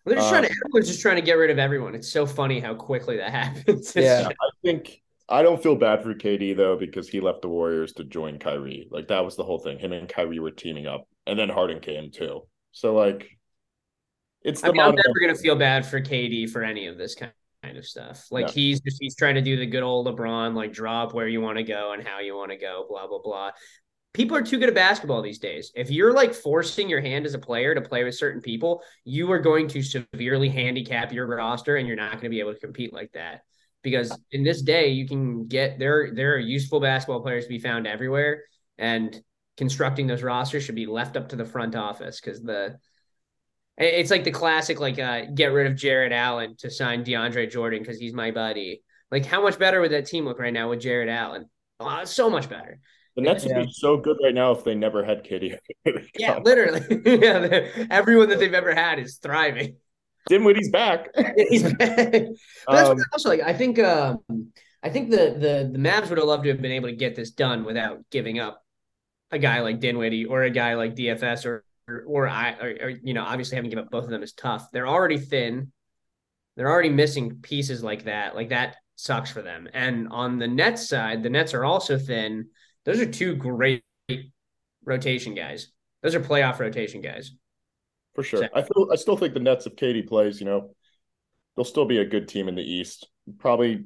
They're just Uh, trying to. Everyone's just trying to get rid of everyone. It's so funny how quickly that [laughs] happens. Yeah. I think I don't feel bad for KD though because he left the Warriors to join Kyrie. Like that was the whole thing. Him and Kyrie were teaming up, and then Harden came too. So like, it's I mean, I'm never gonna feel bad for KD for any of this kind kind of stuff. Like No. he's just he's trying to do the good old LeBron, like drop where you want to go and how you want to go, blah blah blah. People are too good at basketball these days. If you're like forcing your hand as a player to play with certain people, you are going to severely handicap your roster, and you're not going to be able to compete like that. Because in this day, you can get there. There are useful basketball players to be found everywhere, and constructing those rosters should be left up to the front office because the it's like the classic, like uh, get rid of Jarrett Allen to sign DeAndre Jordan because he's my buddy. Like, how much better would that team look right now with Jarrett Allen? Oh, so much better. the Nets would be so good right now if they never had KD. [laughs] Yeah, literally. [laughs] yeah, everyone that they've ever had is thriving. Dinwiddie's back. [laughs] He's back. But that's Um, what also like. I think um, I think the the the Mavs would have loved to have been able to get this done without giving up a guy like Dinwiddie or a guy like DFS or or, or I or, or you know obviously having to give up both of them is tough. They're already thin. They're already missing pieces like that. Like that sucks for them. And on the Nets side, the Nets are also thin. Those are two great rotation guys. Those are playoff rotation guys. For sure. I feel I still think the Nets if KD plays, you know, they'll still be a good team in the East. Probably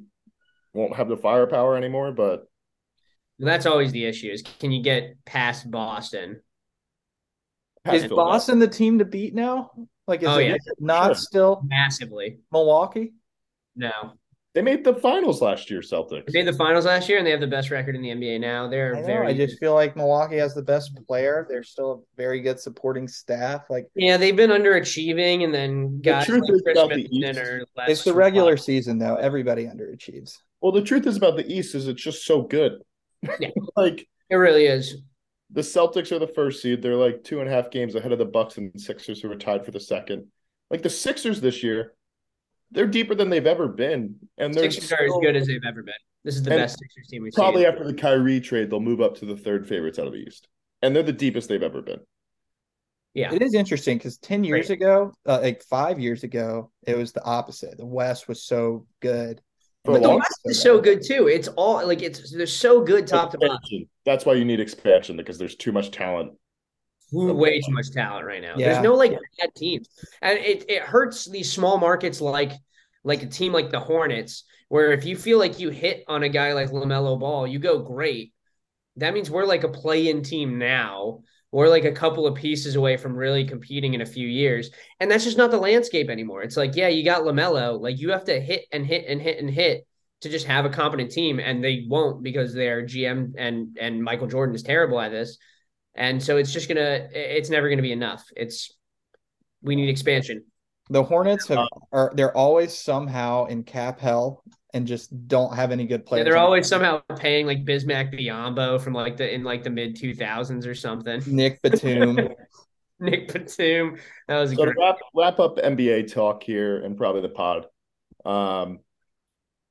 won't have the firepower anymore, but That's always the issue is can you get past Boston? Is Boston the team to beat now? Like, is, Oh, it, yeah. not Sure. still Massively. Milwaukee? No. They made the finals last year, Celtics. They made the finals last year and they have the best record in the NBA now. They're I, know, very I just feel like Milwaukee has the best player. They're still a very good supporting staff. Like Yeah, they've been underachieving and then guys truth like is about the East- less it's the regular season though. Everybody underachieves. Well, the truth is about the East is it's just so good. Yeah. [laughs] like It really is. the Celtics are the first seed. They're like two and a half games ahead of the Bucks and Sixers, who are tied for the second. Like the Sixers this year, they're deeper than they've ever been, and they're Sixers are as good as they've ever been. This is the best Sixers team we've Probably seen. after the Kyrie trade, they'll move up to the third favorites out of the East, and they're the deepest they've ever been. Yeah. It is interesting because 10 years ago, uh, like five years ago, it was the opposite. The West was so good. For But the long West is so good too. It's all like it's they're so good top to bottom. That's why you need expansion because there's too much talent. Way too much talent right now. Yeah. There's no like bad teams, and it it hurts these small markets like like a team like the Hornets, where if you feel like you hit on a guy like LaMelo Ball, you go great. That means we're like a play-in team now. We're like a couple of pieces away from really competing in a few years, and that's just not the landscape anymore. It's like, yeah, you got Lamelo, like you have to hit and hit and hit and hit to just have a competent team, and they won't because their GM and and Michael Jordan is terrible at this. And so it's just gonna it's never gonna be enough. It's we need expansion. The Hornets have are they're always somehow in cap hell and just don't have any good Yeah, players. they're always somehow paying like Bismack Biyombo from like the in like the mid two thousands or something. Nick Batum. [laughs] Nick Batum. That was a So to great. wrap wrap up NBA talk here and probably the pod. Um,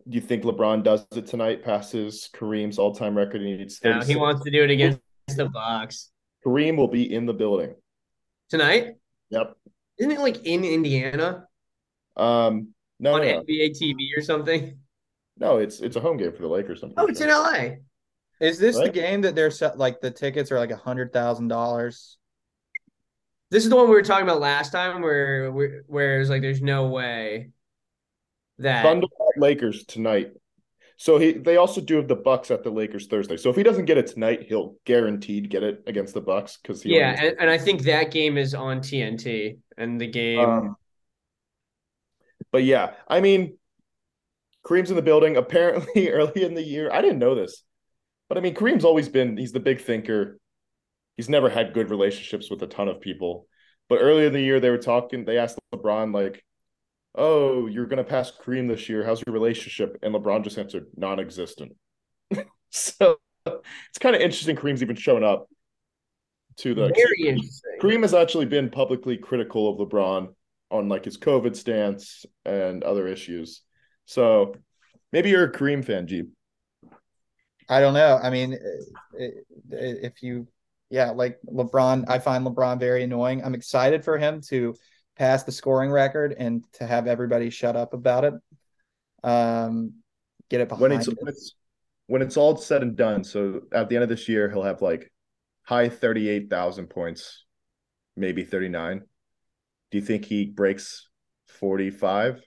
do you think LeBron does it tonight? Passes Kareem's all time record. He needs No, he wants to do it against the Bucks Kareem will be in the building. tonight. Yep. Isn't it like in Indiana Um, no, on no, no, NBA TV or something? no. It's it's a home game for the Lakers. I'm Oh, it's in LA. Is this the game that they're set like the tickets are like a hundred thousand dollars? This is the one we were talking about last time, where where, where it was like, there's no way that Thunder Lakers tonight. So he they also do have the Bucks at the Lakers Thursday. So if he doesn't get it tonight, he'll guaranteed get it against the Bucks because he yeah, and, and I think that game is on TNT, and the game. Um, but yeah, I mean, Kareem's in the building. Apparently, [laughs] early in the year, I didn't know this, but I mean, Kareem's always been. He's the big thinker. He's never had good relationships with a ton of people. But earlier in the year, they were talking. They asked LeBron like, "Oh, you're gonna pass Kareem this year. How's your relationship?" And LeBron just answered, "Non-existent." [laughs] so it's kind of interesting. Kareem's even showing up to the Very interesting. Kareem has actually been publicly critical of LeBron on like his COVID stance and other issues. So maybe you're a Kareem fan, Jeep. I don't know. I mean, i- i- if you, yeah, like LeBron, I find LeBron very annoying. I'm excited for him to pass the scoring record and to have everybody shut up about it. Um, get it When behind. it's, him. when it's when it's all said and done, so at the end of this year, he'll have like high 38,000 points, maybe 39. Do you think he breaks 45?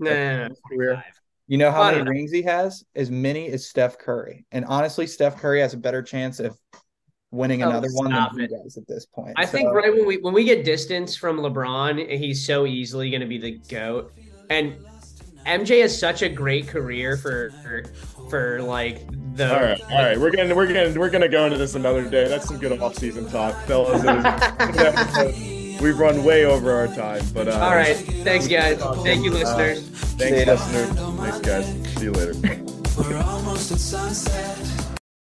No, no, no, Career? You know how many know. rings he has? As many as Steph Curry. And honestly, Steph Curry has a better chance of winning Oh, another one stop than he does at this point. I think right when we when we get distance from LeBron, he's so easily going to be the goat. And MJ has such a great career for for, for like the. All right, all right. We're gonna we're gonna we're gonna go into this another day. That's some good off-season talk, fellas. It was a good [laughs] episode. We've run way over our time, but uh, All right, thanks guys. Thank you, listeners. Thanks, listeners. Thanks, guys. See you later. We're almost at sunset.